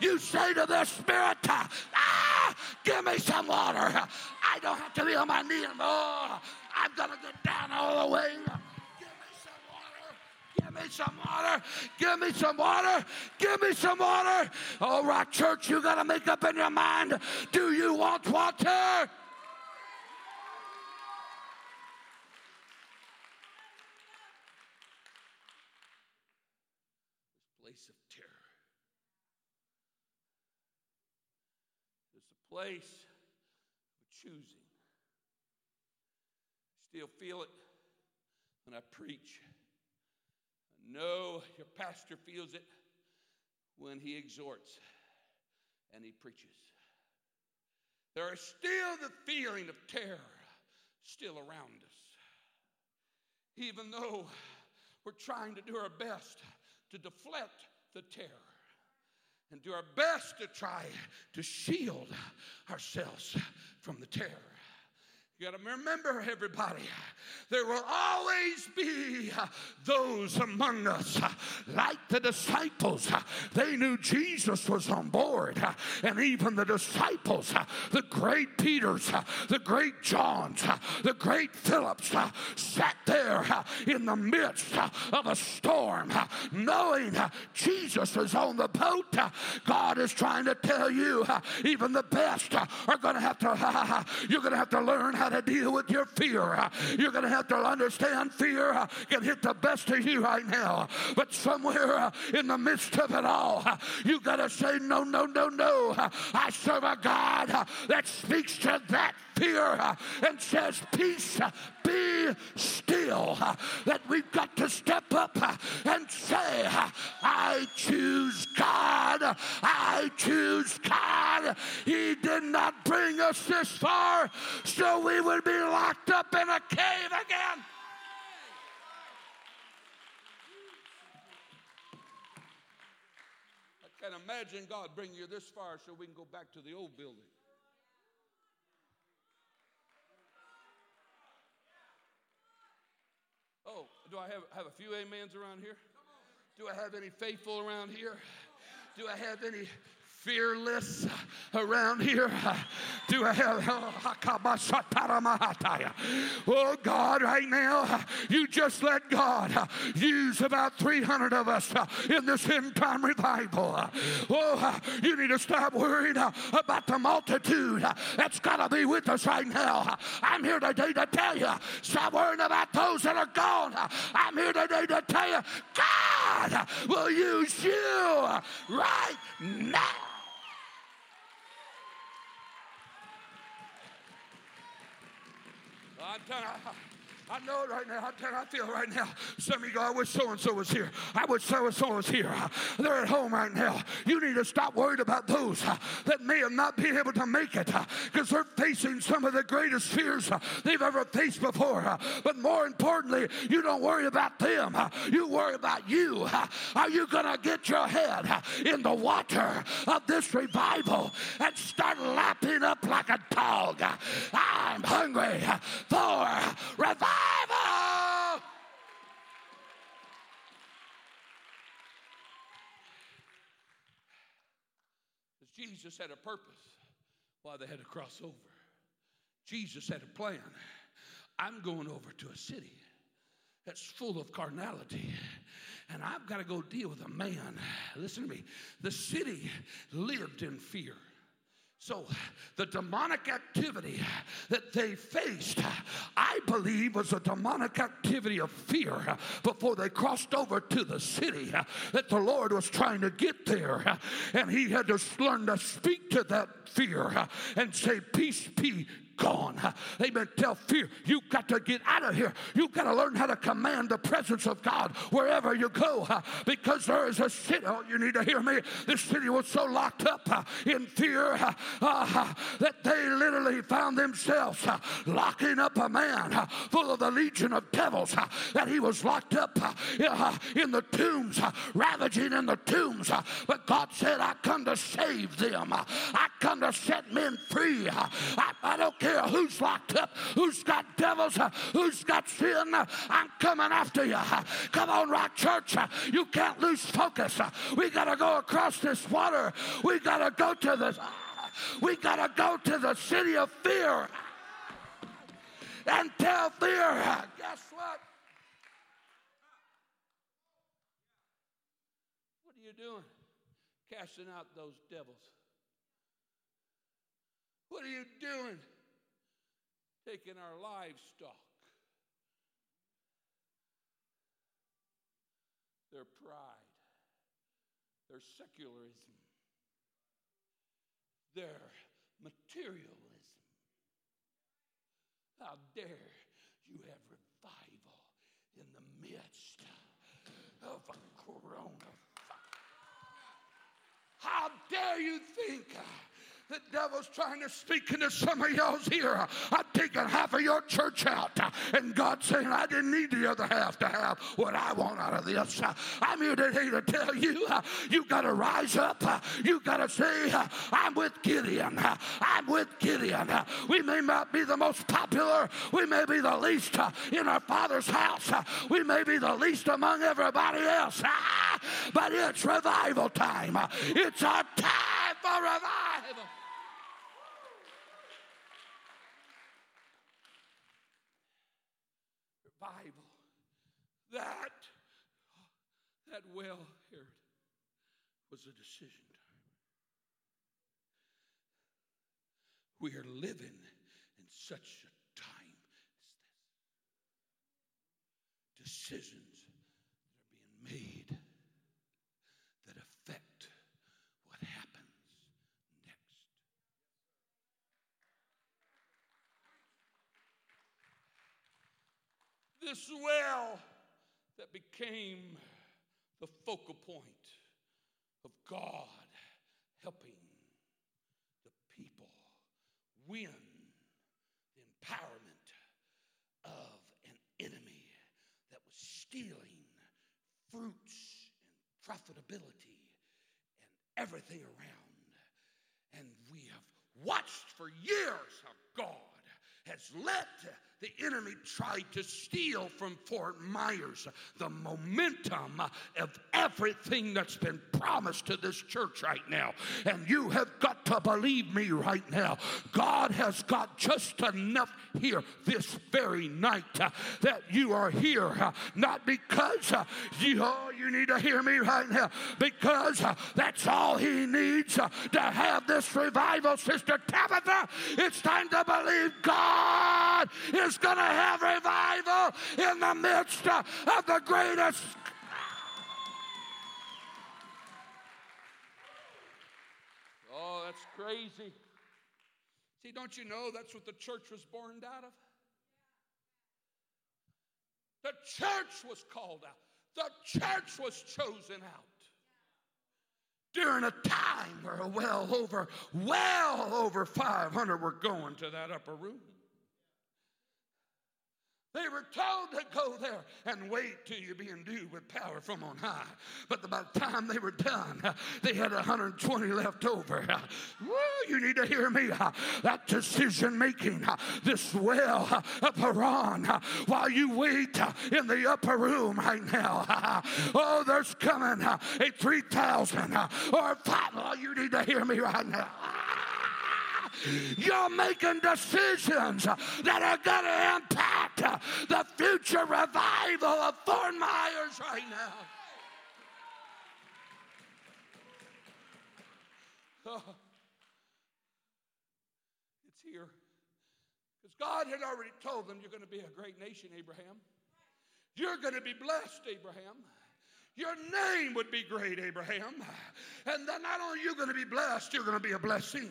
you say to the Spirit, ah, give me some water. I don't have to be on my knees. Oh, I'm going to get down all the way. Give me some water. Give me some water. Give me some water. All right, church, you got to make up in your mind. Do you want water? place of terror. A place of choosing. Still feel it when I preach. Know your pastor feels it when he exhorts and he preaches. There is still the feeling of terror still around us. Even though we're trying to do our best to deflect the terror and do our best to try to shield ourselves from the terror. You got to remember, everybody, there will always be those among us, like the disciples. They knew Jesus was on board, and even the disciples, the great Peters, the great Johns, the great Philips, sat there in the midst of a storm, knowing Jesus is on the boat. God is trying to tell you, even the best are going to have to, [LAUGHS] you're going to have to learn how to deal with your fear. You're going to have to understand fear can hit the best of you right now. But somewhere in the midst of it all, you got to say, no, no, no, no. I serve a God that speaks to that fear uh, and says, Peace, uh, be still. Uh, that we've got to step up and say, I choose God. I choose God. He did not bring us this far so we would be locked up in a cave again. I can imagine God bringing you this far so we can go back to the old building. Oh, do I have, have a few amens around here? Do I have any faithful around here? Do I have any fearless around here. Do I have Oh God, right now, you just let God use about 300 of us in this end time revival. Oh, you need to stop worrying about the multitude that's got to be with us right now. I'm here today to tell you, stop worrying about those that are gone. I'm here today to tell you, God will use you right now. I'm telling you, I know right now. I'm I feel right now. Some of you go, I wish so and so was here. I wish so and so was here. They're at home right now. You need to stop worried about those that may have not been able to make it because they're facing some of the greatest fears they've ever faced before. But more importantly, you don't worry about them. You worry about you. Are you going to get your head in the water of this revival and start lapping up like a dog? I'm hungry for revival. Jesus had a purpose why they had to cross over. Jesus had a plan. I'm going over to a city that's full of carnality. And I've got to go deal with a man. Listen to me. The city lived in fear. So, the demonic activity that they faced, I believe, was a demonic activity of fear before they crossed over to the city that the Lord was trying to get there. And He had to learn to speak to that fear and say, Peace be gone. Amen. Tell fear, you got to get out of here. You got to learn how to command the presence of God wherever you go because there is a city. Oh, you need to hear me. This city was so locked up in fear uh, that they literally found themselves locking up a man full of the legion of devils that he was locked up in the tombs, ravaging in the tombs. But God said, I come to save them. I come to set men free. I, I don't care who's locked up, who's got devils, who's got sin. I'm coming after you. Come on, Rock Church. You can't lose focus. We got to go across this water. We got to go to the. We got to go to the city of fear and tell fear. Guess what? What are you doing? Casting out those devils. What are you doing? Taking our livestock. Their pride, their secularism, their materialism. How dare you have revival in the midst of a corona how dare you think the devil's trying to speak into some of y'all's ear? I've taken half of your church out, and God's saying, I didn't need the other half to have what I want out of this. I'm here today to tell you, you got to rise up. You got to say, I'm with Gideon. I'm with Gideon. We may not be the most popular, we may be the least in our Father's house, we may be the least among everybody else, Ah, but it's revival time. It's our time for. Revival. That, that well here was a decision time. We are living in such a time as this. Decisions that are being made that affect what happens next. This well became the focal point of God helping the people win the empowerment of an enemy that was stealing fruits and profitability and everything around. And we have watched for years how God has let the enemy tried to steal from Fort Myers the momentum of everything that's been promised to this church right now. And you have got to believe me right now. God has got just enough here this very night uh, that you are here, uh, not because uh, you, oh, you need to hear me right now, because that's all He needs to have this revival, Sister Tabitha. It's time to believe God is going to have revival in the midst of the greatest. Oh, that's crazy. See, don't you know that's what the church was born out of? The church was called out. The church was chosen out. During a time where well over, well over 500 were going to that upper room. They were told to go there and wait till you be endued with power from on high. But by the time they were done, they had 120 left over. Woo, you need to hear me. That decision making, this well of Harod, while you wait in the upper room right now. Oh, there's coming a 3,000 or 5. Oh, you need to hear me right now. You're making decisions that are going to impact the future revival of Fort Myers right now. Oh, it's here. Because God had already told them, You're going to be a great nation, Abraham. You're going to be blessed, Abraham. Your name would be great, Abraham. And then not only are you going to be blessed, you're going to be a blessing.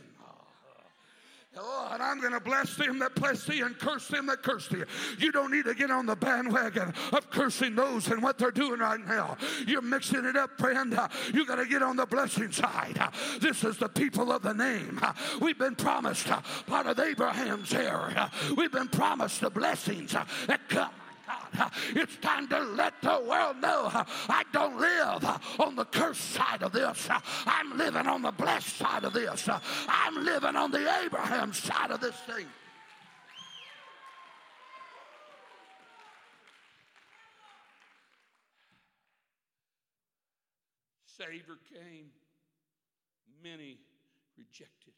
Oh, and I'm going to bless them that bless thee and curse them that curse thee. You don't need to get on the bandwagon of cursing those and what they're doing right now. You're mixing it up, friend. You got to get on the blessing side. This is the people of the name. We've been promised part of Abraham's heir. We've been promised the blessings that come. It's time to let the world know I don't live on the cursed side of this. I'm living on the blessed side of this. I'm living on the Abraham side of this thing. Savior came, many rejected.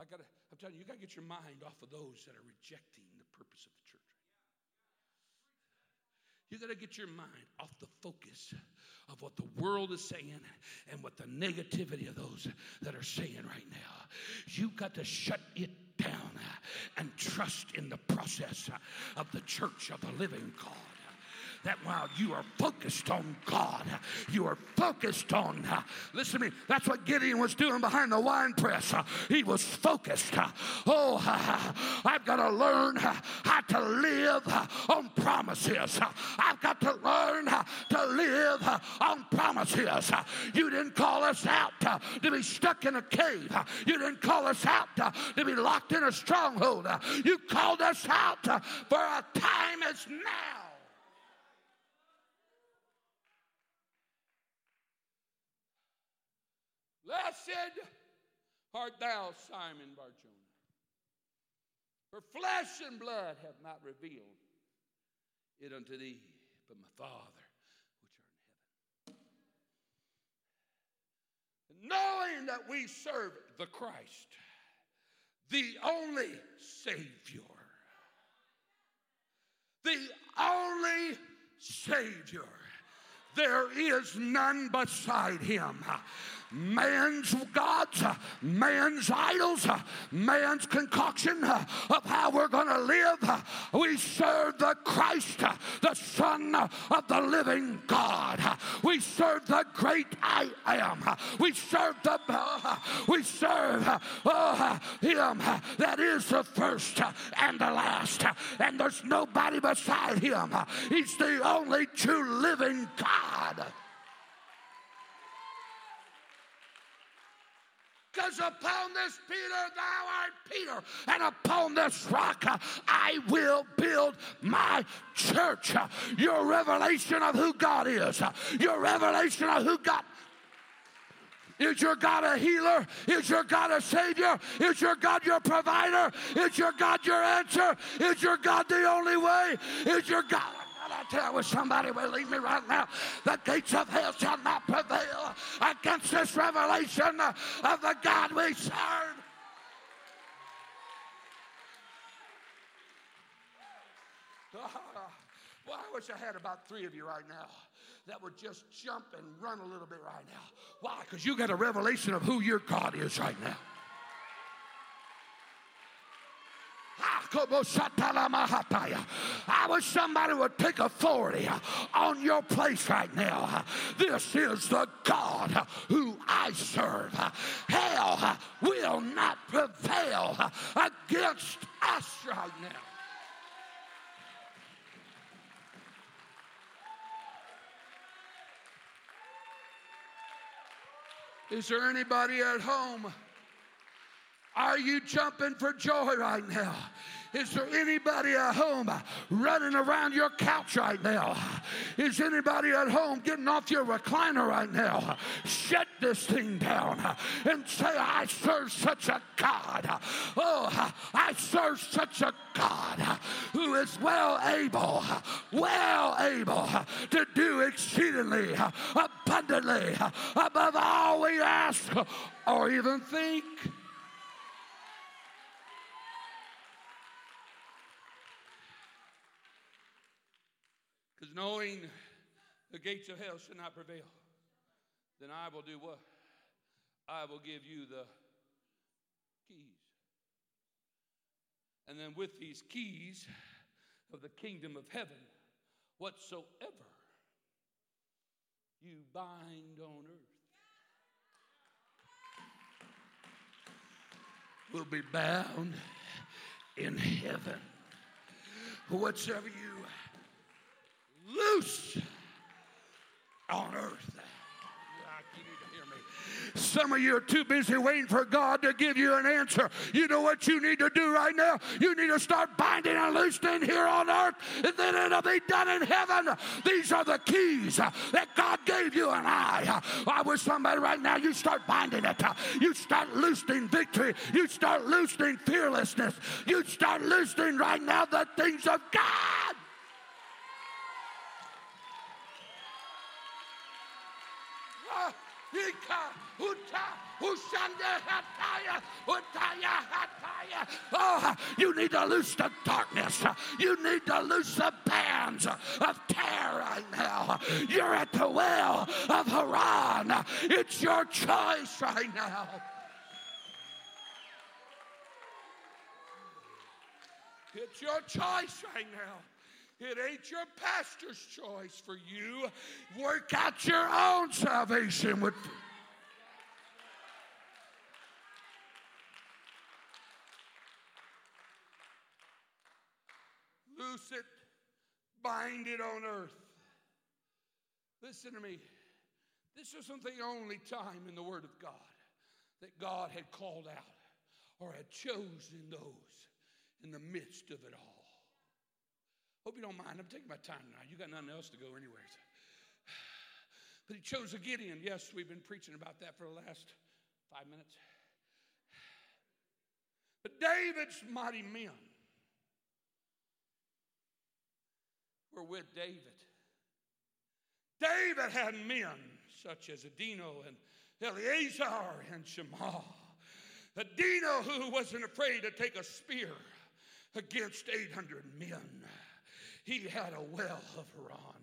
I gotta, I'm telling you, you gotta get your mind off of those that are rejecting purpose of the church. You got to get your mind off the focus of what the world is saying and what the negativity of those that are saying right now. You've got to shut it down and trust in the process of the church of the living God that while you are focused on God, you are focused on, listen to me, that's what Gideon was doing behind the wine press. He was focused. Oh, I've got to learn how to live on promises. I've got to learn to live on promises. You didn't call us out to be stuck in a cave. You didn't call us out to be locked in a stronghold. You called us out for a time as now. Blessed art thou, Simon Barjona. For flesh and blood have not revealed it unto thee, but my Father which art in heaven. Knowing that we serve the Christ, the only Savior, the only Savior. There is none beside him man's gods, man's idols, man's concoction of how we're going to live. We serve the Christ, the Son of the living God. We serve the great I am. We serve the we serve uh, him that is the first and the last. And there's nobody beside him. He's the only true living God. Because upon this Peter, thou art Peter, and upon this rock uh, I will build my church. Uh, your revelation of who God is, uh, your revelation of who God is your God a healer? Is your God a savior? Is your God your provider? Is your God your answer? Is your God the only way? Is your God Tell you, somebody leave me right now. The gates of hell shall not prevail against this revelation of the God we serve. [LAUGHS] Well, I wish I had about three of you right now that would just jump and run a little bit right now. Why? Because you got a revelation of who your God is right now. I wish somebody would take authority on your place right now. This is the God who I serve. Hell will not prevail against us right now. Is there anybody at home are you jumping for joy right now? Is there anybody at home running around your couch right now? Is anybody at home getting off your recliner right now? Shut this thing down and say, I serve such a God. Oh, I serve such a God who is well able, well able to do exceedingly abundantly above all we ask or even think. Knowing the gates of hell shall not prevail, then I will do what? I will give you the keys. And then with these keys of the kingdom of heaven, whatsoever you bind on earth will be bound in heaven. Whatsoever you loose on earth. Some of you are too busy waiting for God to give you an answer. You know what you need to do right now? You need to start binding and loosing here on earth, and then it'll be done in heaven. These are the keys that God gave you and I. I wish somebody right now, you start binding it. You start loosening victory. You start loosening fearlessness. You start loosening right now the things of God. Oh, you need to loose the darkness. You need to loose the bands of terror right now. You're at the well of Harod. It's your choice right now. It's your choice right now. It ain't your pastor's choice for you. Work out your own salvation with. Loose it, bind it on earth. Listen to me. This isn't the only time in the Word of God that God had called out or had chosen those in the midst of it all. Hope you don't mind. I'm taking my time now. You got nothing else to go anywhere. [SIGHS] But he chose a Gideon. Yes, we've been preaching about that for the last five minutes. [SIGHS] But David's mighty men were with David. David had men such as Adino and Eleazar and Shema. Adino, who wasn't afraid to take a spear against 800 men. He had a well of Harod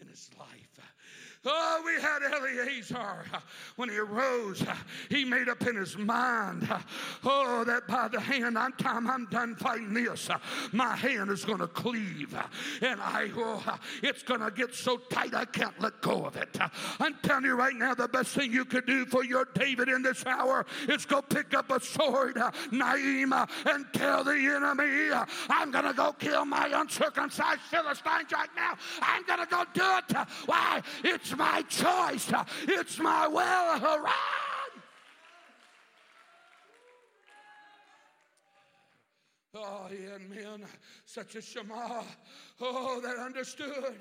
in his life. Oh, we had Eleazar. When he arose, he made up in his mind, oh, that by the hand, I'm time I'm done fighting this, my hand is going to cleave. And I will, it's going to get so tight I can't let go of it. I'm telling you right now, the best thing you could do for your David in this hour is go pick up a sword, Naim, and tell the enemy, I'm going to go kill my uncircumcised Philistines right now. I'm going to go do it. Why? It's my choice. It's my well Harod. Oh, he had men such as Shema, oh, that understood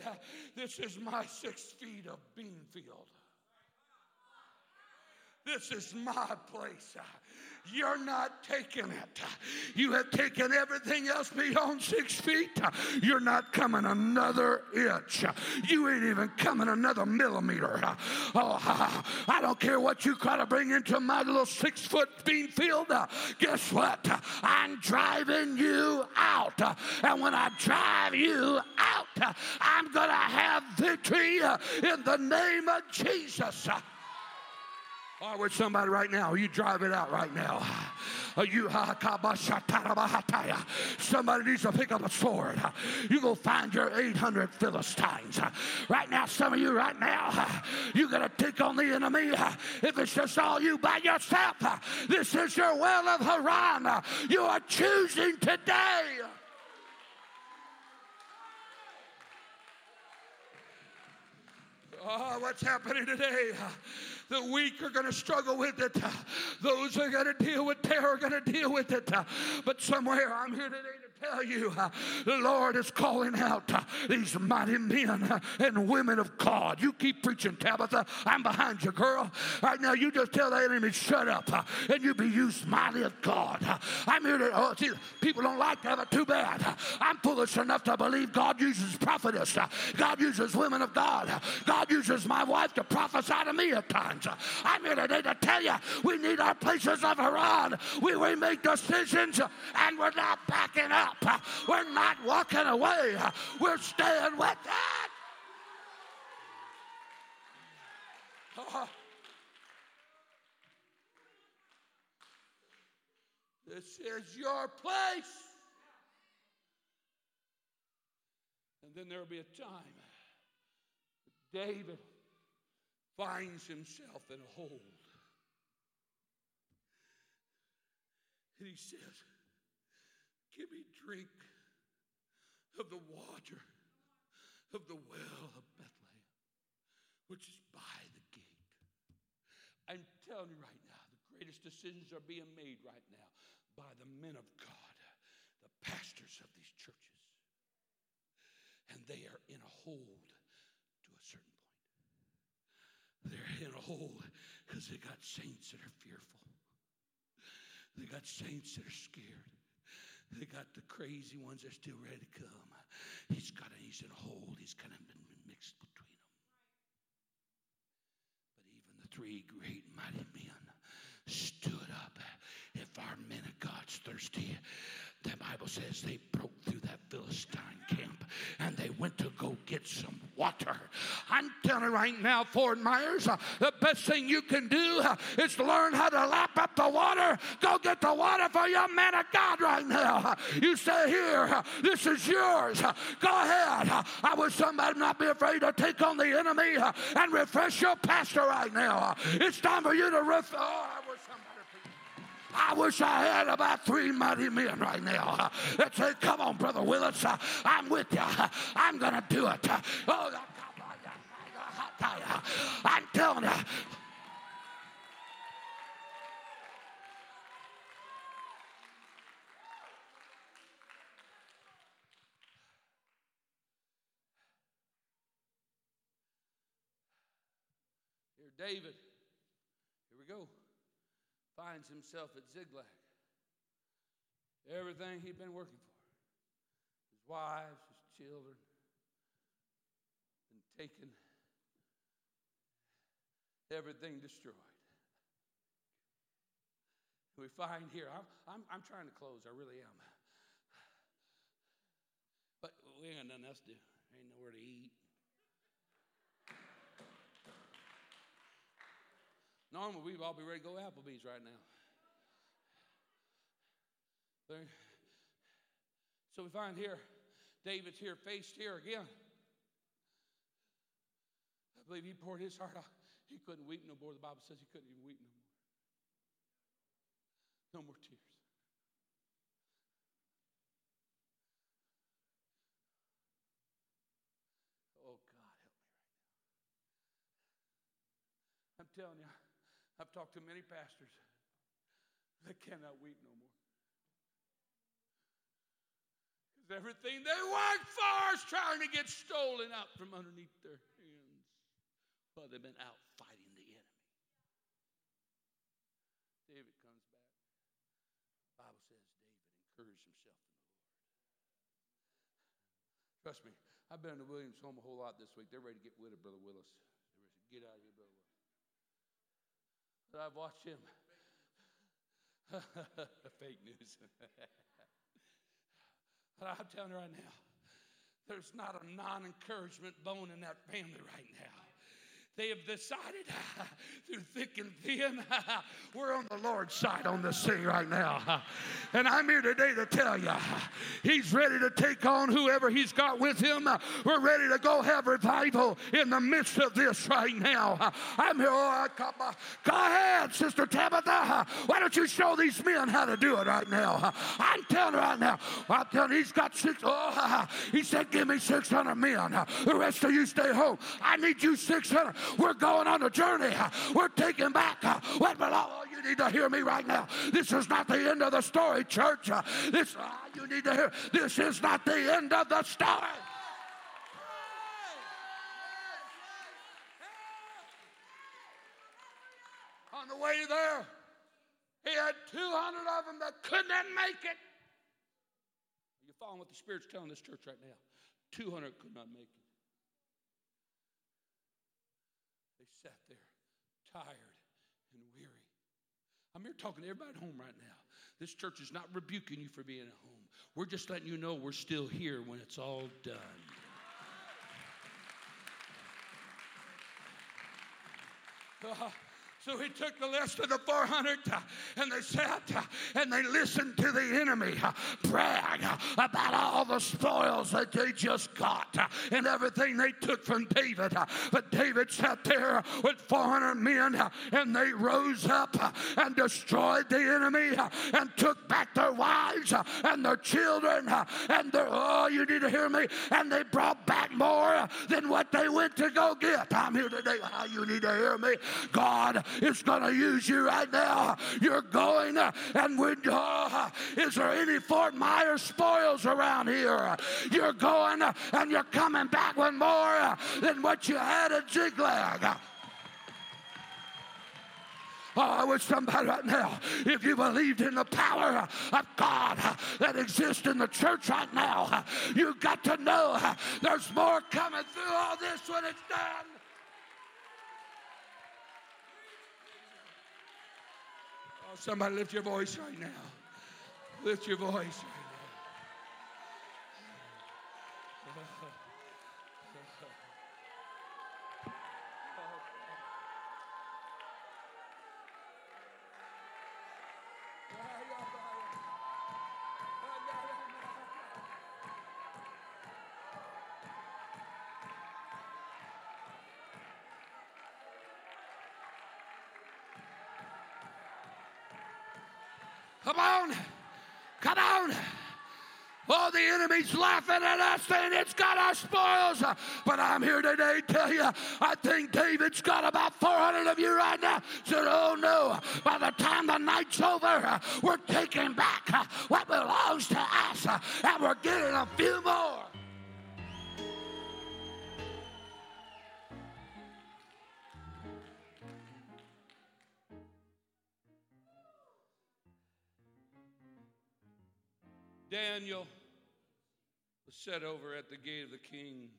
this is my six feet of bean field. This is my place. You're not taking it. You have taken everything else beyond six feet. You're not coming another inch. You ain't even coming another millimeter. Oh, I don't care what you try to bring into my little six foot bean field. Guess what? I'm driving you out. And when I drive you out, I'm going to have victory in the name of Jesus. Or with somebody right now, you drive it out right now. You somebody needs to pick up a sword. You go find your 800 Philistines. Right now, some of you right now, you got to take on the enemy. If it's just all you by yourself, this is your well of Harod. You are choosing today. Oh, what's happening today? The weak are going to struggle with it. Those who are going to deal with terror are going to deal with it. But somewhere I'm here today to tell you uh, the Lord is calling out uh, these mighty men and women of God. You keep preaching, Tabitha. I'm behind you, girl. Right now, you just tell the enemy, shut up, uh, and you be used mighty of God. Uh, I'm here to, oh, see, people don't like that, too bad. Uh, I'm foolish enough to believe God uses prophetess, God uses women of God, God uses my wife to prophesy to me at times. I'm here today to tell you we need our places of Harod. We, we make decisions and we're not backing up. Uh, We're not walking away. We're staying with it. [LAUGHS] This is your place. And then there'll be a time David finds himself in a hole. And he says, Give me drink of the water of the well of Bethlehem, which is by the gate. I'm telling you right now, the greatest decisions are being made right now by the men of God, the pastors of these churches. And they are in a hold to a certain point. They're in a hold because they got saints that are fearful. They got saints that are scared. They got the crazy ones that are still ready to come. He's got a, he's in a hold. He's kind of been mixed between them. But even the three great mighty men stood up. If our men of God's thirsty, the Bible says they broke through that Philistine camp and they went to go get some water. I'm telling you right now, Fort Myers, uh, the best thing you can do uh, is learn how to lap up the water. Go get the water for your man of God right now. You say, Here, this is yours. Go ahead. I wish somebody not be afraid to take on the enemy uh, and refresh your pastor right now. It's time for you to ref. Oh, I wish. I had about three mighty men right now that say, Come on, Brother Willis, uh, I'm with you. I'm going to do it. Oh, I'm telling you. Here, David, here we go, finds himself at Ziklag. Everything he'd been working for his wives, his children, been taken, everything destroyed. We find here, I'm, I'm, I'm trying to close, I really am. But we ain't got nothing else to do. Ain't nowhere to eat. Normally, we'd all be ready to go Applebee's right now. There- So we find here, David's here, faced here again. I believe he poured his heart out. He couldn't weep no more. The Bible says he couldn't even weep no more. No more tears. Oh, God, help me right now. I'm telling you, I've talked to many pastors that cannot weep no more. Because everything they worked for is trying to get stolen out from underneath their hands while they've been out fighting the enemy. David comes back. The Bible says David encouraged himself in the Lord. Trust me, I've been to Williams home a whole lot this week. They're ready to get rid of Brother Willis. They're ready to get out of here, Brother Willis. But I've watched him. [LAUGHS] Fake news. [LAUGHS] but I'm telling you right now, there's not a non encouragement bone in that family right now. They have decided [LAUGHS] through thick and thin, [LAUGHS] we're on the Lord's side on this thing right now. [LAUGHS] And I'm here today to tell you, He's ready to take on whoever He's got with Him. We're ready to go have revival in the midst of this right now. I'm here. Oh, uh, go ahead, Sister Tabitha. Why don't you show these men how to do it right now? I'm telling right now. I'm telling He's got six. Oh, He said, Give me 600 men. The rest of you stay home. I need you 600. We're going on a journey. We're taking back what belongs. Oh, you need to hear me right now. This is not the end of the story, church. This oh, you need to hear. This is not the end of the story. On the way there, he had 200 of them that couldn't make it. You following what the Spirit's telling this church right now? 200 could not make it. Sat there tired and weary. I'm here talking to everybody at home right now. This church is not rebuking you for being at home. We're just letting you know we're still here when it's all done. Uh, [LAUGHS] So he took the list of the 400 uh, and they sat uh, and they listened to the enemy uh, brag uh, about all the spoils that they just got uh, and everything they took from David. Uh. But David sat there with 400 men and they rose up and destroyed the enemy and took back their wives and their children and their, oh, you need to hear me, and they brought back more than what they went to go get. I'm here today. Oh, you need to hear me. God is going to use you right now. You're going, and when, oh, is there any Fort Myers spoils around here? You're going, and you're coming back with more than what you had at Ziklag. Oh, I wish somebody right now, if you believed in the power of God that exists in the church right now, you got to know there's more coming through all this when it's done. Oh, somebody lift your voice right now. Lift your voice the enemy's laughing at us saying it's got our spoils. But I'm here today to tell you, I think David's got about 400 of you right now. Said, oh no, by the time the night's over, we're taking back what belongs to us and we're getting a few more. Daniel set over at the gate of the king,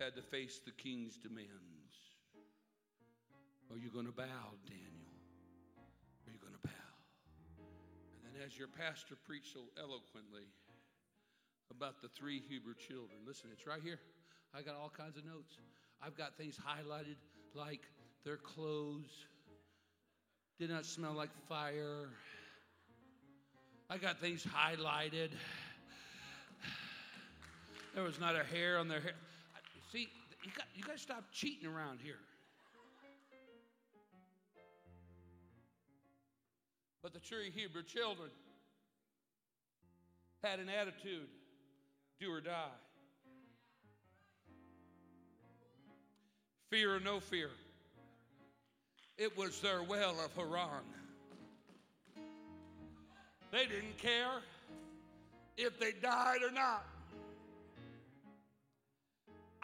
had to face the king's demands. Are you going to bow, Daniel? Are you going to bow? And then, as your pastor preached so eloquently about the three Hebrew children, listen, it's right here. I got all kinds of notes. I've got things highlighted like their clothes did not smell like fire I got things highlighted. There was not a hair on their hair. See, you got, you got to stop cheating around here. But the true Hebrew children had an attitude do or die. Fear or no fear. It was their well of Harod. They didn't care if they died or not.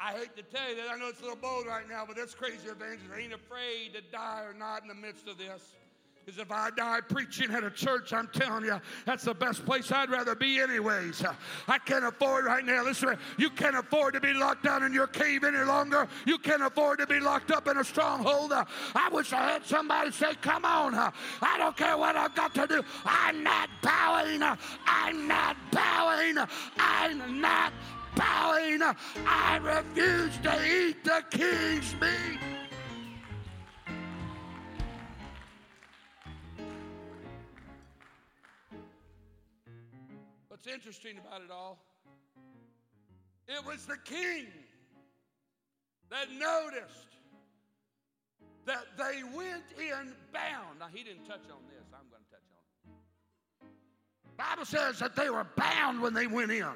I hate to tell you that. I know it's a little bold right now, but that's crazy evangelist. I ain't afraid to die or not in the midst of this. Because if I die preaching at a church, I'm telling you, that's the best place I'd rather be, anyways. I can't afford right now. Listen, you can't afford to be locked down in your cave any longer. You can't afford to be locked up in a stronghold. I wish I had somebody say, Come on, I don't care what I've got to do. I'm not bowing. I'm not bowing. I'm not bowing. I refuse to eat the king's meat. What's interesting about it all? It was the king that noticed that they went in bound. Now, he didn't touch on this. I'm going to touch on it. Bible says that they were bound when they went in.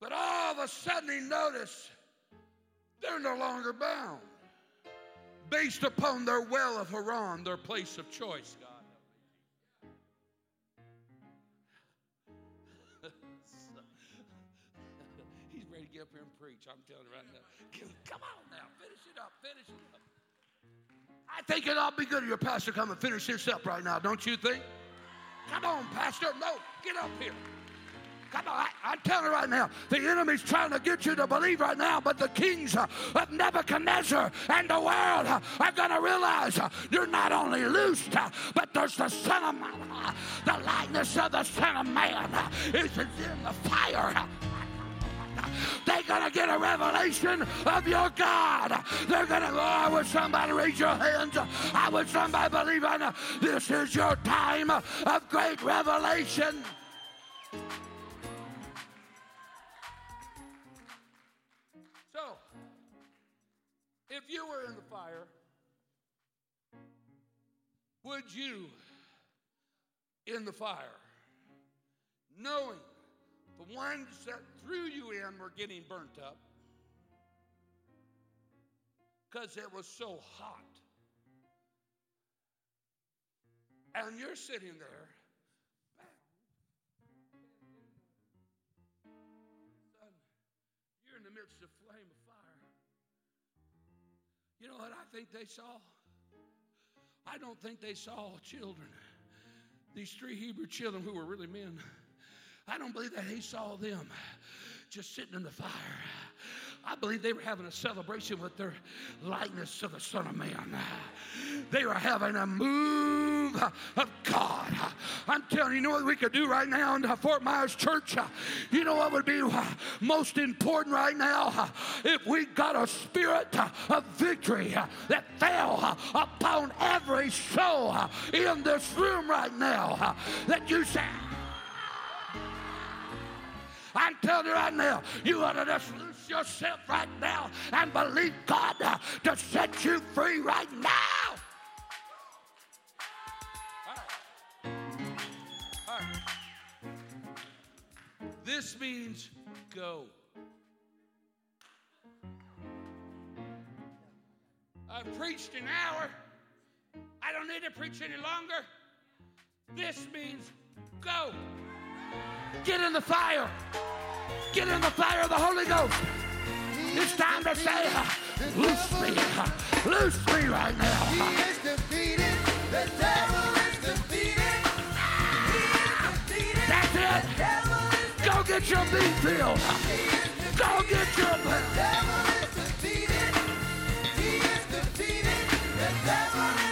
But all of a sudden, he noticed they're no longer bound based upon their well of Harod, their place of choice. God. [LAUGHS] He's ready to get up here and preach. I'm telling you right now. Come on now, finish it up, finish it up. I think it ought to be good if your pastor come and finish this up right now, don't you think? Come on, Pastor. No, get up here. Come on, I, am telling you right now, the enemy's trying to get you to believe right now, but the kings of Nebuchadnezzar and the world are going to realize you're not only loosed, but there's the Son of Man, the likeness of the Son of Man is in the fire. They're going to get a revelation of your God. They're going to go, I wish somebody raise your hands. I wish somebody believe on this is your time of great revelation. If you were in the fire, would you in the fire, knowing the ones that threw you in were getting burnt up because it was so hot. And you're sitting there. You know what I think they saw? I don't think they saw children. These three Hebrew children who were really men. I don't believe that he saw them just sitting in the fire. I believe they were having a celebration with their likeness of the Son of Man. They were having a move of God. I'm telling you, you know what we could do right now in Fort Myers Church? You know what would be most important right now? If we got a spirit of victory that fell upon every soul in this room right now, that you say, I'm telling you right now, you ought to just loose yourself right now and believe God to set you free right now. All right. All right. This means go. I've preached an hour. I don't need to preach any longer. This means go. Get in the fire. Get in the fire of the Holy Ghost. It's time to say, uh, loose me. Uh, loose me right now. He is defeated. The devil is defeated. He is defeated. That's it. The devil is Go get your beat filled. Go get your The devil is defeated. He is defeated. The devil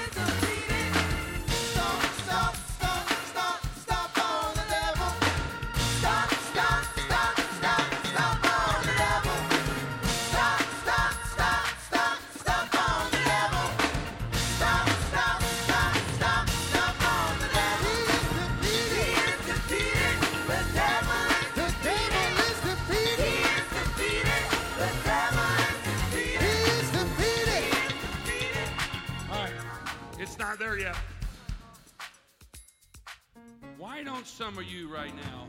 Yet. Why don't some of you right now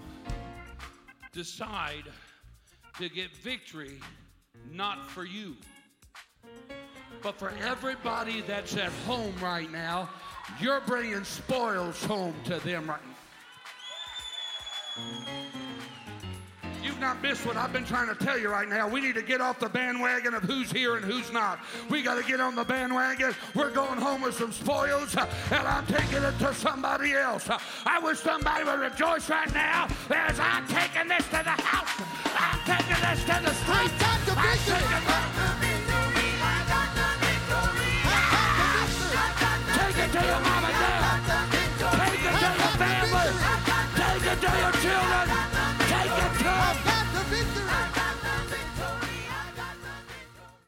decide to get victory not for you, but for everybody that's at home right now? You're bringing spoils home to them right now. Not missed what I've been trying to tell you right now. We need to get off the bandwagon of who's here and who's not. We got to get on the bandwagon. We're going home with some spoils, uh, and I'm taking it to somebody else. Uh, I wish somebody would rejoice right now as I'm taking this to the house. I'm taking this to the street. I'm taking this to the victory. Take it to your